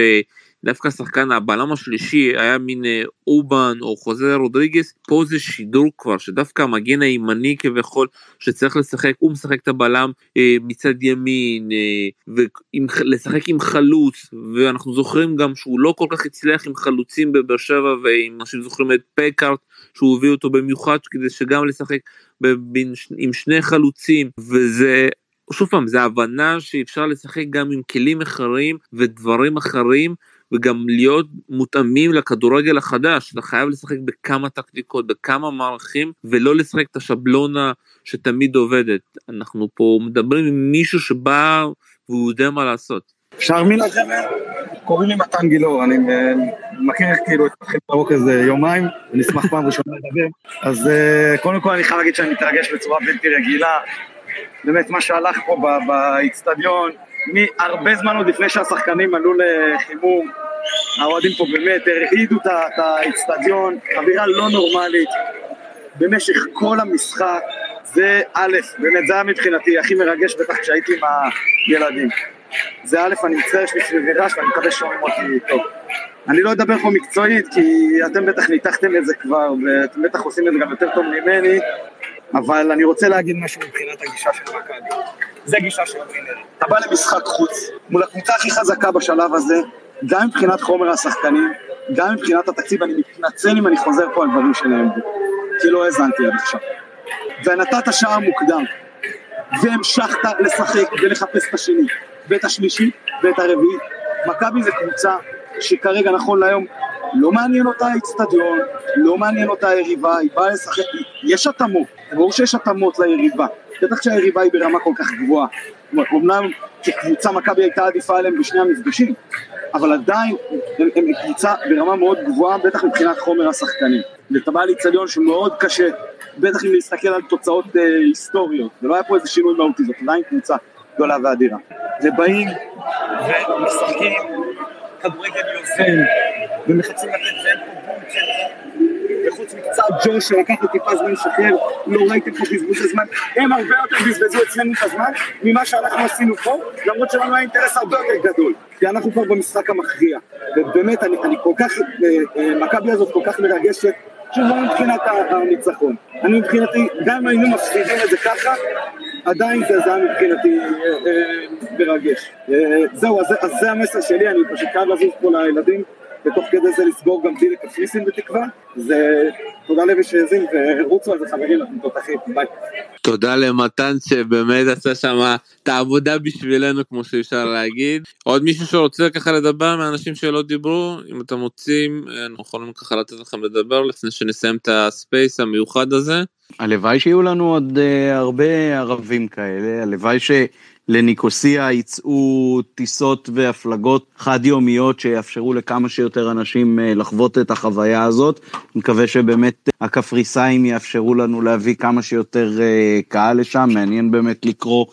דווקא השחקן הבלם השלישי היה מין אה, אובן או חוזה רודריגס? פה זה שידור כבר שדווקא המגן הימני כביכול שצריך לשחק הוא משחק את הבלם אה, מצד ימין אה, ולשחק עם חלוץ ואנחנו זוכרים גם שהוא לא כל כך הצליח עם חלוצים בבאר שבע ואם אנשים זוכרים את פקארט שהוא הביא אותו במיוחד כדי שגם לשחק בין, עם שני חלוצים וזה שוב פעם זה הבנה שאפשר לשחק גם עם כלים אחרים ודברים אחרים וגם להיות מותאמים לכדורגל החדש, אתה חייב לשחק בכמה טקטיקות, בכמה מערכים, ולא לשחק את השבלונה שתמיד עובדת. אנחנו פה מדברים עם מישהו שבא והוא יודע מה לעשות. אפשר מילה חבר'ה? קוראים לי מתן גילאור, אני אה, מכיר כאילו את התחיל ברוק איזה יומיים, אני אשמח פעם ראשונה לדבר. אז אה, קודם כל אני חייב להגיד שאני מתרגש בצורה בלתי רגילה. באמת מה שהלך פה באיצטדיון, מהרבה זמן עוד לפני שהשחקנים עלו לחימום, האוהדים פה באמת הרעידו את האיצטדיון, אווירה לא נורמלית במשך כל המשחק, זה א', באמת זה היה מבחינתי הכי מרגש בטח כשהייתי עם הילדים. זה א', אני מצטער, יש לי סביבי רעש ואני מקווה שומעים אותי טוב. אני לא אדבר פה מקצועית כי אתם בטח ניתחתם את זה כבר ואתם בטח עושים את זה גם יותר טוב ממני אבל אני רוצה להגיד משהו מבחינת הגישה של מכבי. זה גישה של הווינר. אתה בא למשחק חוץ, מול הקבוצה הכי חזקה בשלב הזה, גם מבחינת חומר השחקנים, גם מבחינת התקציב, אני מתנצל אם אני חוזר פה על דברים שנאמרו, כי לא האזנתי עד עכשיו. ונתת שעה מוקדם, והמשכת לשחק ולחפש את השני, ואת השלישי, ואת הרביעי. מכבי זה קבוצה שכרגע, נכון להיום, לא מעניין אותה האיצטדיון, לא מעניין אותה היריבה, היא באה לשחק, יש התאמות, ברור שיש התאמות ליריבה, בטח כשהיריבה היא ברמה כל כך גבוהה. אמנם כקבוצה מכבי הייתה עדיפה עליהם בשני המפגשים, אבל עדיין הם, הם קבוצה ברמה מאוד גבוהה, בטח מבחינת חומר השחקנים. ואתה בא לאיצטדיון שמאוד קשה, בטח אם להסתכל על תוצאות אה, היסטוריות, ולא היה פה איזה שינוי מהותי, זאת עדיין קבוצה גדולה ואדירה. ובאים ומשחקים כדורגל יוזם, ומחפשים לתת ואין פה בום וחוץ עצמי קצת ג'וש שלקח לי טיפה זמן לשחרר, לא ראיתם פה בזבוז הזמן, הם הרבה יותר בזבזו אצלנו את הזמן ממה שאנחנו עשינו פה, למרות שלנו היה אינטרס הרבה יותר גדול, כי אנחנו כבר במשחק המכריע, ובאמת אני, אני כל כך, אה, אה, מכבי הזאת כל כך מרגשת, שוב לא מבחינת הניצחון, אני מבחינתי, גם אם היינו מפסידים את זה ככה, עדיין זה, היה מבחינתי אה, אה, מרגש. אה, זהו, אז, אז זה המסר שלי, אני פשוט חייב לזוז פה לילדים, ותוך כדי זה לסגור גם דיל לקפריסין בתקווה. זה תודה למי שהאזין, ורוצו על זה חברים, אתם תותחים, ביי. תודה למתן שבאמת עשה שם את העבודה בשבילנו כמו שאפשר להגיד. עוד מישהו שרוצה ככה לדבר מהאנשים שלא דיברו אם אתם רוצים אנחנו יכולים ככה לתת לכם לדבר לפני שנסיים את הספייס המיוחד הזה. הלוואי שיהיו לנו עוד uh, הרבה ערבים כאלה, הלוואי שלניקוסיה יצאו טיסות והפלגות חד-יומיות שיאפשרו לכמה שיותר אנשים uh, לחוות את החוויה הזאת. מקווה שבאמת הקפריסאים יאפשרו לנו להביא כמה שיותר uh, קהל לשם, מעניין באמת לקרוא.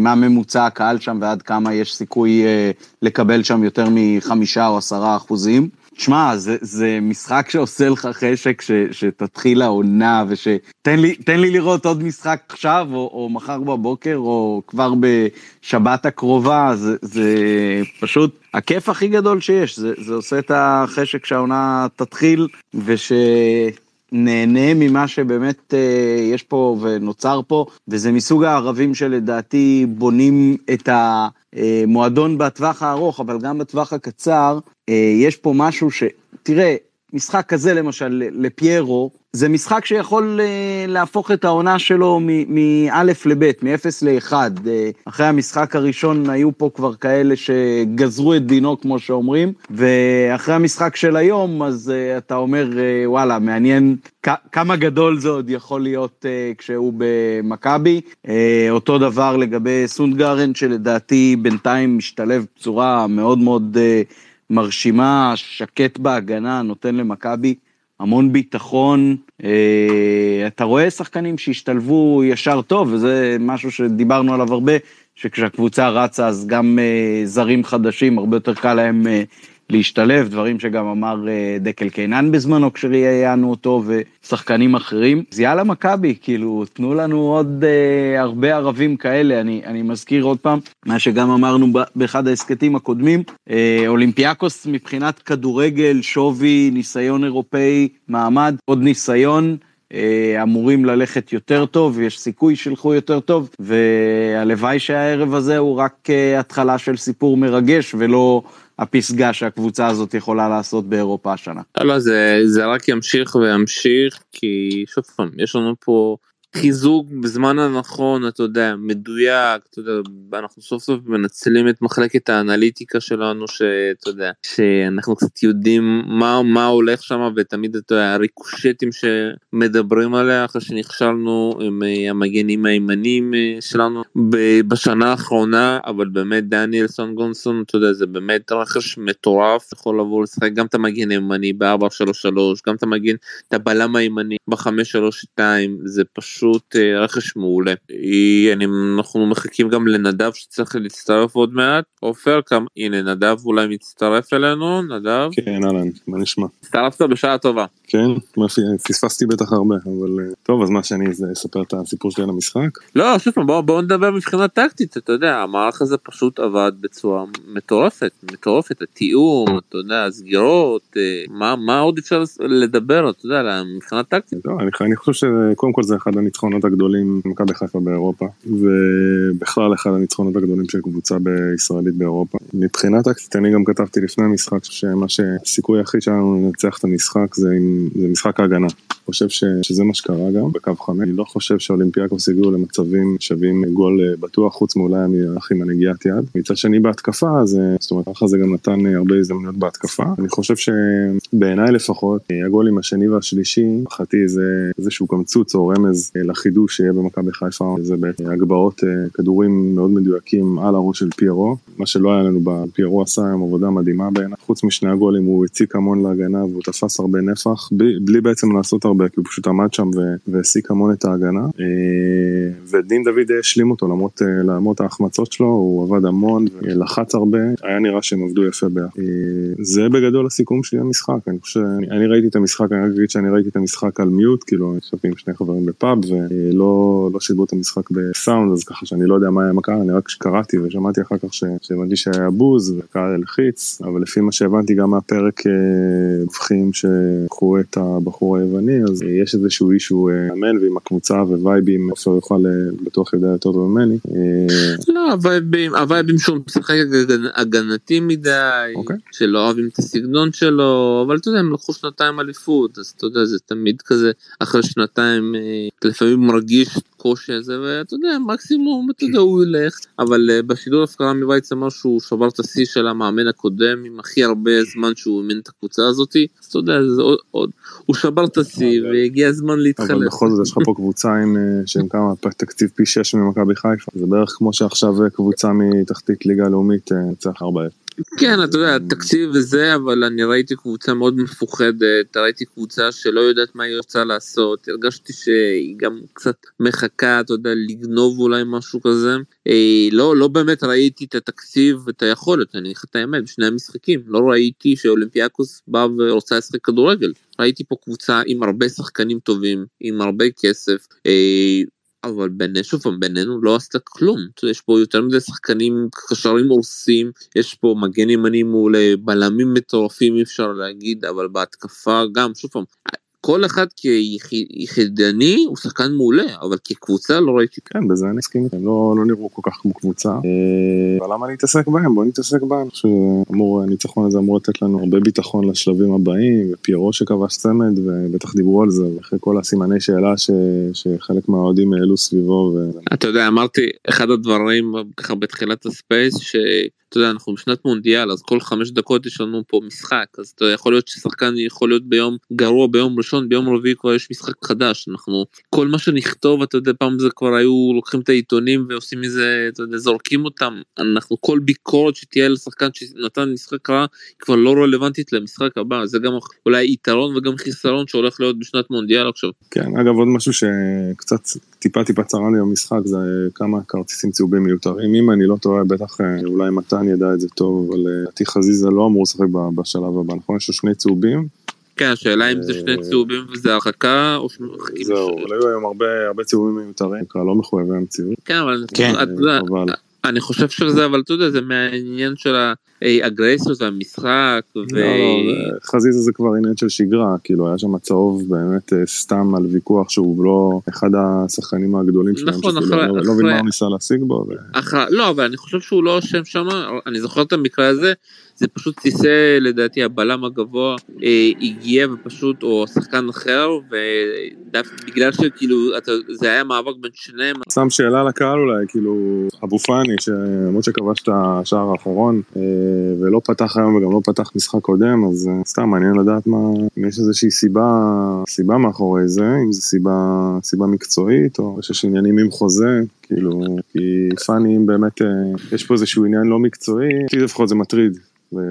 מה ממוצע הקהל שם ועד כמה יש סיכוי לקבל שם יותר מחמישה או עשרה אחוזים. שמע, זה, זה משחק שעושה לך חשק ש, שתתחיל העונה ושתן לי, לי לראות עוד משחק עכשיו או, או מחר בבוקר או כבר בשבת הקרובה, זה, זה פשוט הכיף הכי גדול שיש, זה, זה עושה את החשק שהעונה תתחיל וש... נהנה ממה שבאמת אה, יש פה ונוצר פה, וזה מסוג הערבים שלדעתי בונים את המועדון בטווח הארוך, אבל גם בטווח הקצר, יש פה משהו ש... תראה, משחק כזה למשל לפיירו, זה משחק שיכול אה, להפוך את העונה שלו מא' לב', מ-0 ל-1. אה, אחרי המשחק הראשון היו פה כבר כאלה שגזרו את דינו, כמו שאומרים, ואחרי המשחק של היום, אז אתה אומר, וואלה, מעניין כמה גדול זה עוד יכול להיות כשהוא במכבי. אותו דבר לגבי סונדגרן, שלדעתי בינתיים משתלב בצורה מאוד מאוד... מרשימה, שקט בהגנה, נותן למכבי המון ביטחון. אה, אתה רואה שחקנים שהשתלבו ישר טוב, וזה משהו שדיברנו עליו הרבה, שכשהקבוצה רצה אז גם אה, זרים חדשים, הרבה יותר קל להם אה, להשתלב, דברים שגם אמר אה, דקל קיינן בזמנו כשראיינו אותו ושחקנים אחרים. אז יאללה מכבי, כאילו, תנו לנו עוד אה, הרבה ערבים כאלה. אני, אני מזכיר עוד פעם, מה שגם אמרנו באחד ההסכתים הקודמים, אה, אולימפיאקוס מבחינת כדורגל, שווי, ניסיון אירופאי, מעמד, עוד ניסיון. אה, אמורים ללכת יותר טוב, יש סיכוי שילכו יותר טוב, והלוואי שהערב הזה הוא רק אה, התחלה של סיפור מרגש ולא הפסגה שהקבוצה הזאת יכולה לעשות באירופה השנה. לא, לא, זה, זה רק ימשיך וימשיך, כי שוב פעם, יש לנו פה חיזוק בזמן הנכון, אתה יודע, מדויק, אתה יודע, אנחנו סוף סוף מנצלים את מחלקת האנליטיקה שלנו, שאתה יודע, שאנחנו קצת יודעים מה, מה הולך שם, ותמיד אתה יודע, הריקושטים שמדברים עליה, אחרי שנכשלנו עם אה, המגנים הימנים אה, שלנו בשנה האחרונה, אבל באמת דניאלסון גונסון, אתה יודע, זה באמת רכש מטורף, יכול לבוא לשחק גם את המגן הימני ב-433, גם את המגן, את הבלם הימני ב-532, זה פשוט... פשוט אה, רכש מעולה. אני, אנחנו מחכים גם לנדב שצריך להצטרף עוד מעט. עופר, כמה, הנה נדב אולי מצטרף אלינו, נדב. כן, אהלן, מה נשמע? הצטרפת בשעה טובה. כן, פספסתי בטח הרבה, אבל אה, טוב, אז מה שאני אספר את הסיפור שלי על המשחק? לא, שוב פעם, בואו בוא נדבר מבחינה טקטית, אתה יודע, המערך הזה פשוט עבד בצורה מטורפת, מטורפת, התיאום, אתה יודע, הסגירות, אה, מה, מה עוד אפשר לדבר, אתה יודע, מבחינה טקטית. לא, אני, אני חושב שקודם כל זה אחד הניצחונות הגדולים במכבי חיפה באירופה, ובכלל אחד הניצחונות הגדולים של קבוצה בישראלית באירופה. מבחינה טקטית אני גם כתבתי לפני המשחק שמה שהסיכוי היחיד שלנו לנצח את המשחק זה, עם, זה משחק ההגנה. אני חושב ש, שזה מה שקרה גם בקו חמש. אני לא חושב שאולימפיאקוס הגיעו למצבים שווים גול אה, בטוח, חוץ מאולי המהלך עם הנגיעת יד. מצד שני בהתקפה, זה, זאת אומרת, ככה זה גם נתן אה, הרבה הזדמנויות בהתקפה. אני חושב שבעיניי לפחות, אה, הגולים השני והשלישי, להערכתי זה איזשהו קמצוץ או רמז לחידוש שיהיה במכבי חיפה, זה בהגבהות כדורים מאוד מדויקים על הראש של פיירו, מה שלא היה לנו בפיירו עשה היום עבודה מדהימה בעיניי, חוץ משני הגולים הוא הציק המון להגנה והוא תפס הרבה נפח, בלי, בעצם לעשות הרבה כי הוא פשוט עמד שם והעסיק המון את ההגנה. אה, ודין דוד השלים אותו למרות, אה, למרות ההחמצות שלו, הוא עבד המון, לחץ הרבה, היה נראה שהם עבדו יפה ביחד. אה, זה בגדול הסיכום שלי למשחק, אני חושב, אני, אני ראיתי את המשחק, אני רק אגיד שאני ראיתי את המשחק על מיוט, כאילו ישבתי עם שני חברים בפאב ולא לא שידרו את המשחק בסאונד, אז ככה שאני לא יודע מה היה מה קרה, אני רק קראתי ושמעתי אחר כך שהבנתי שהיה בוז וקהל הלחיץ, אבל לפי מה שהבנתי גם מהפרק אה, הופכים שקחו את הבחור היווני, אז אה, יש איזשהו אישו אה, מאמן ועם הקבוצה ווייבים, עופר יוכל אה, בטוח יודע יותר טוב ממני. אה, לא, הווייבים, הווייבים שהוא משחק הגנ- הגנתי מדי, אוקיי. שלא אוהבים את הסגנון שלו, אבל אתה יודע, הם לקחו שנתיים אליפות, אז אתה יודע, זה תמיד כזה, אחרי שנתיים, אה, לפעמים מרגיש קושי הזה, ואתה יודע, מקסימום, אתה יודע, הוא ילך, אבל אה, בשידור הפקרה מווייץ אמר שהוא שבר את השיא של המאמן הקודם, עם הכי הרבה זמן שהוא אימן את הקבוצה הזאתי, אז אתה יודע, זה עוד, עוד, הוא שבר את השיא, והגיע הזמן להתחלף. אבל בכל זאת יש לך פה קבוצה עם, אה, שהם כמה, תקציב פי 6 ממכבי חיפה, זה בערך כמו שעכשיו אה, קבוצה מתחתית ליגה לאומית צריך 4 כן, אתה יודע, תקציב וזה, אבל אני ראיתי קבוצה מאוד מפוחדת, ראיתי קבוצה שלא יודעת מה היא רוצה לעשות, הרגשתי שהיא גם קצת מחכה, אתה יודע, לגנוב אולי משהו כזה. אה, לא, לא באמת ראיתי את התקציב ואת היכולת, אני אגיד את האמת, בשני המשחקים, לא ראיתי שאולימפיאקוס בא ורוצה לשחק כדורגל. ראיתי פה קבוצה עם הרבה שחקנים טובים, עם הרבה כסף, אה, אבל בינינו, שוב פעם, בינינו לא עשתה כלום. יש פה יותר מדי שחקנים, קשרים הורסים, יש פה מגן ימני מעולה, בלמים מטורפים אי אפשר להגיד, אבל בהתקפה גם, שוב פעם, כל אחד כיחידני הוא שחקן מעולה, אבל כקבוצה לא ראיתי כן, בזה אני מסכים איתם, לא, לא נראו כל כך כמו קבוצה. אה, אבל למה להתעסק בהם? בוא נתעסק בהם. אני חושב שהניצחון הזה אמור לתת לנו הרבה ביטחון לשלבים הבאים, ופיירו שכבש צמד, ובטח דיברו על זה, ואחרי כל הסימני שאלה ש, שחלק מהאוהדים העלו סביבו. ו... אתה יודע, אמרתי, אחד הדברים ככה בתחילת הספייס, ש... אתה יודע, אנחנו בשנת מונדיאל, אז כל חמש דקות יש לנו פה משחק, אז אתה יכול להיות ששחקן יכול להיות ביום גרוע ביום ראשון, ביום רביעי כבר יש משחק חדש, אנחנו, כל מה שנכתוב, אתה יודע, פעם זה כבר היו לוקחים את העיתונים ועושים מזה, אתה יודע, זורקים אותם, אנחנו, כל ביקורת שתהיה לשחקן שנתן משחק רע, כבר לא רלוונטית למשחק הבא, זה גם אולי יתרון וגם חיסרון שהולך להיות בשנת מונדיאל עכשיו. כן, אגב, עוד משהו שקצת טיפה טיפה צרה לי במשחק, זה כמה כרטיסים צהובים מיותרים, אם אני לא טועה, בטח אולי מתן ידע את זה טוב, אבל לדעתי חזיזה לא אמור לשחק בשלב הבא, נכון? יש לו שני צהובים. כן, השאלה אם זה שני צהובים וזה הרחקה, או. זהו, אבל היו היום הרבה צהובים מיותרים, נקרא לא מחויבי המציאות. כן, אבל אני חושב שזה, אבל אתה יודע, זה מהעניין של האגרסיות והמשחק. לא, לא, חזיזה זה כבר עניין של שגרה, כאילו היה שם צהוב באמת סתם על ויכוח שהוא לא אחד השחקנים הגדולים שלהם, נכון, לא מבין מה הוא ניסה להשיג בו. לא, אבל אני חושב שהוא לא אשם שם, אני זוכר את המקרה הזה. זה פשוט טיסה לדעתי הבלם הגבוה אה, הגיע ופשוט או שחקן אחר ובגלל שכאילו אתה, זה היה מאבק בין שניהם. שם שאלה לקהל אולי כאילו אבו פאני שלמרות שכבש את השער האחרון אה, ולא פתח היום וגם לא פתח משחק קודם אז אה, סתם מעניין לדעת מה אם יש איזושהי סיבה סיבה מאחורי זה אם זו סיבה סיבה מקצועית או שיש עניינים עם חוזה כאילו כי פאני אם באמת אה, יש פה איזשהו עניין לא מקצועי אותי לפחות זה מטריד.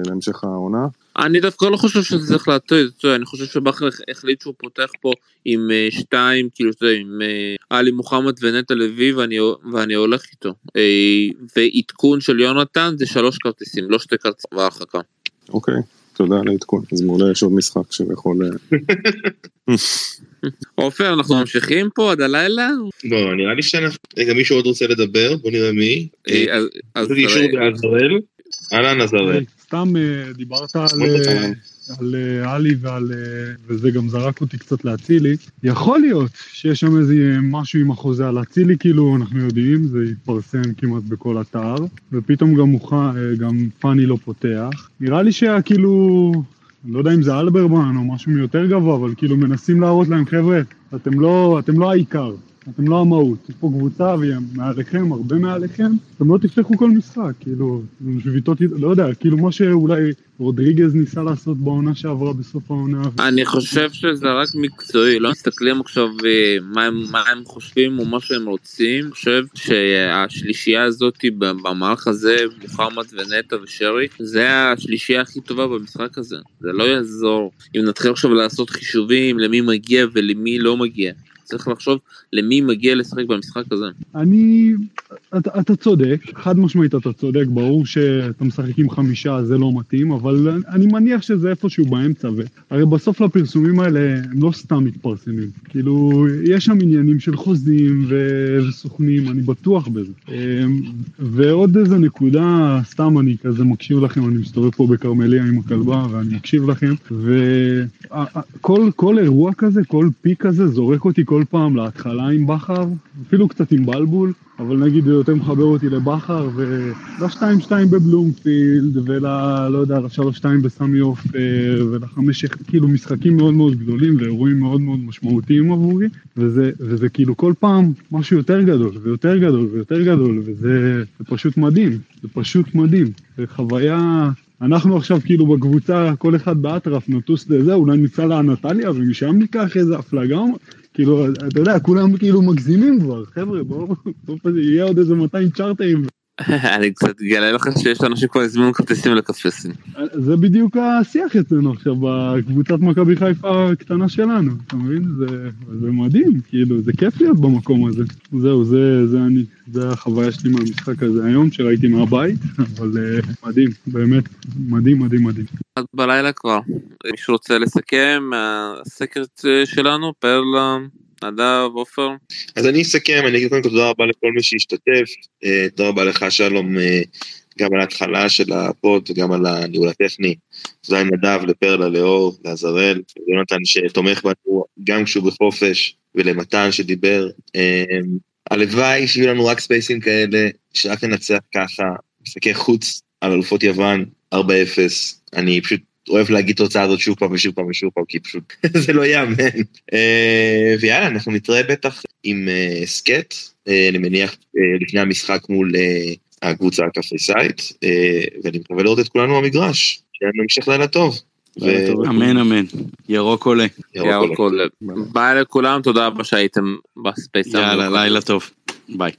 להמשך העונה. אני דווקא לא חושב שזה צריך להטריד, אני חושב שבכר החליט שהוא פותח פה עם שתיים, כאילו, אתה יודע, עם עלי מוחמד ונטע לוי ואני, ואני הולך איתו. ועדכון של יונתן זה שלוש כרטיסים, לא שתי כרטיסים והרחקה. אוקיי, תודה על העדכון, אז מעולה יש עוד משחק שיכול... <laughs> עופר, אנחנו ממשיכים פה עד הלילה? לא, נראה לי שאנחנו... רגע, מישהו עוד רוצה לדבר? בוא נראה מי. אז... בעזרל. אהלן עזרל. סתם דיברת על עלי ועל... וזה גם זרק אותי קצת לאצילי. יכול להיות שיש שם איזה משהו עם החוזה על אצילי, כאילו, אנחנו יודעים, זה התפרסם כמעט בכל אתר, ופתאום גם מוכן, גם פאני לא פותח. נראה לי שכאילו... אני לא יודע אם זה אלברמן או משהו יותר גבוה, אבל כאילו מנסים להראות להם, חבר'ה, אתם לא, אתם לא העיקר. אתם לא המהות. יש פה קבוצה והיא מעליכם, הרבה מעליכם, אתם לא תפתחו כל משחק, כאילו, שביתות, לא יודע, כאילו מה שאולי רודריגז ניסה לעשות בעונה שעברה בסוף העונה. אני חושב שזה רק מקצועי, לא מסתכלים עכשיו אה, מה הם, מה הם חושבים או מה שהם רוצים, אני חושב שהשלישייה הזאת במערך הזה, מוחמד ונטע ושרי, זה השלישייה הכי טובה במשחק הזה, זה לא יעזור אם נתחיל עכשיו לעשות חישובים למי מגיע ולמי לא מגיע. צריך לחשוב למי מגיע לשחק במשחק הזה. אני, אתה, אתה צודק, חד משמעית אתה צודק, ברור שאתה משחק עם חמישה זה לא מתאים, אבל אני מניח שזה איפשהו באמצע, הרי בסוף לפרסומים האלה הם לא סתם מתפרסמים, כאילו יש שם עניינים של חוזים וסוכנים, אני בטוח בזה. אמ, ועוד איזה נקודה, סתם אני כזה מקשיב לכם, אני מסתובב פה בכרמליה עם הכלבה ואני מקשיב לכם, וכל אירוע כזה, כל פיק כזה זורק אותי כל פעם להתחלה עם בכר, אפילו קצת עם בלבול, אבל נגיד זה יותר מחבר אותי לבכר ול-2-2 בבלומפילד ול... לא יודע, ל-3-2 בסמי עופר ולחמש, כאילו משחקים מאוד מאוד גדולים ואירועים מאוד מאוד משמעותיים עבורי וזה, וזה כאילו כל פעם משהו יותר גדול ויותר גדול ויותר גדול וזה פשוט מדהים, זה פשוט מדהים, זה חוויה אנחנו עכשיו כאילו בקבוצה, כל אחד באטרף נטוס לזה, אולי ניסע לאנטליה ומשם ניקח איזה הפלגה, כאילו, אתה יודע, כולם כאילו מגזימים כבר, חבר'ה, בואו, יהיה עוד איזה 200 צ'ארטרים. <laughs> אני קצת אגלה לך שיש אנשים כבר הזמינו כרטיסים לקפריסין. זה בדיוק השיח אצלנו עכשיו בקבוצת מכבי חיפה הקטנה שלנו, אתה מבין? זה, זה מדהים, כאילו, זה כיף להיות במקום הזה. זהו, זה, זה אני, זה החוויה שלי מהמשחק הזה היום, שראיתי מהבית, אבל uh, מדהים, באמת, מדהים, מדהים, מדהים. עד בלילה כבר. מישהו רוצה לסכם מהסקר שלנו, פרלה? נדב, עופר? אז אני אסכם, אני אגיד קודם כל תודה רבה לכל מי שהשתתף, אה, תודה רבה לך שלום, אה, גם על ההתחלה של הפוד וגם על הניהול הטכני. תודה לנדב, לפרלה, לאור, לעזרל, ליונתן שתומך בנו גם כשהוא בחופש, ולמתן שדיבר. אה, הלוואי שיהיו לנו רק ספייסים כאלה, שרק ננצח ככה, משחקי חוץ על אלופות יוון, 4-0. אני פשוט אוהב להגיד תוצאה הזאת שוב פעם ושוב פעם ושוב פעם, כי פשוט <laughs> זה לא יאמן. אה, ויאללה, אנחנו נתראה בטח עם הסכת, אה, אני מניח אה, לפני המשחק מול הקבוצה הקפריסאית, ואני מקווה לראות את כולנו במגרש. שיהיה לנו המשך לילה טוב. אמן אמן, ירוק עולה. ירוק עולה. ביי לכולם, תודה רבה שהייתם בספייס. יאללה, לילה טוב. ביי.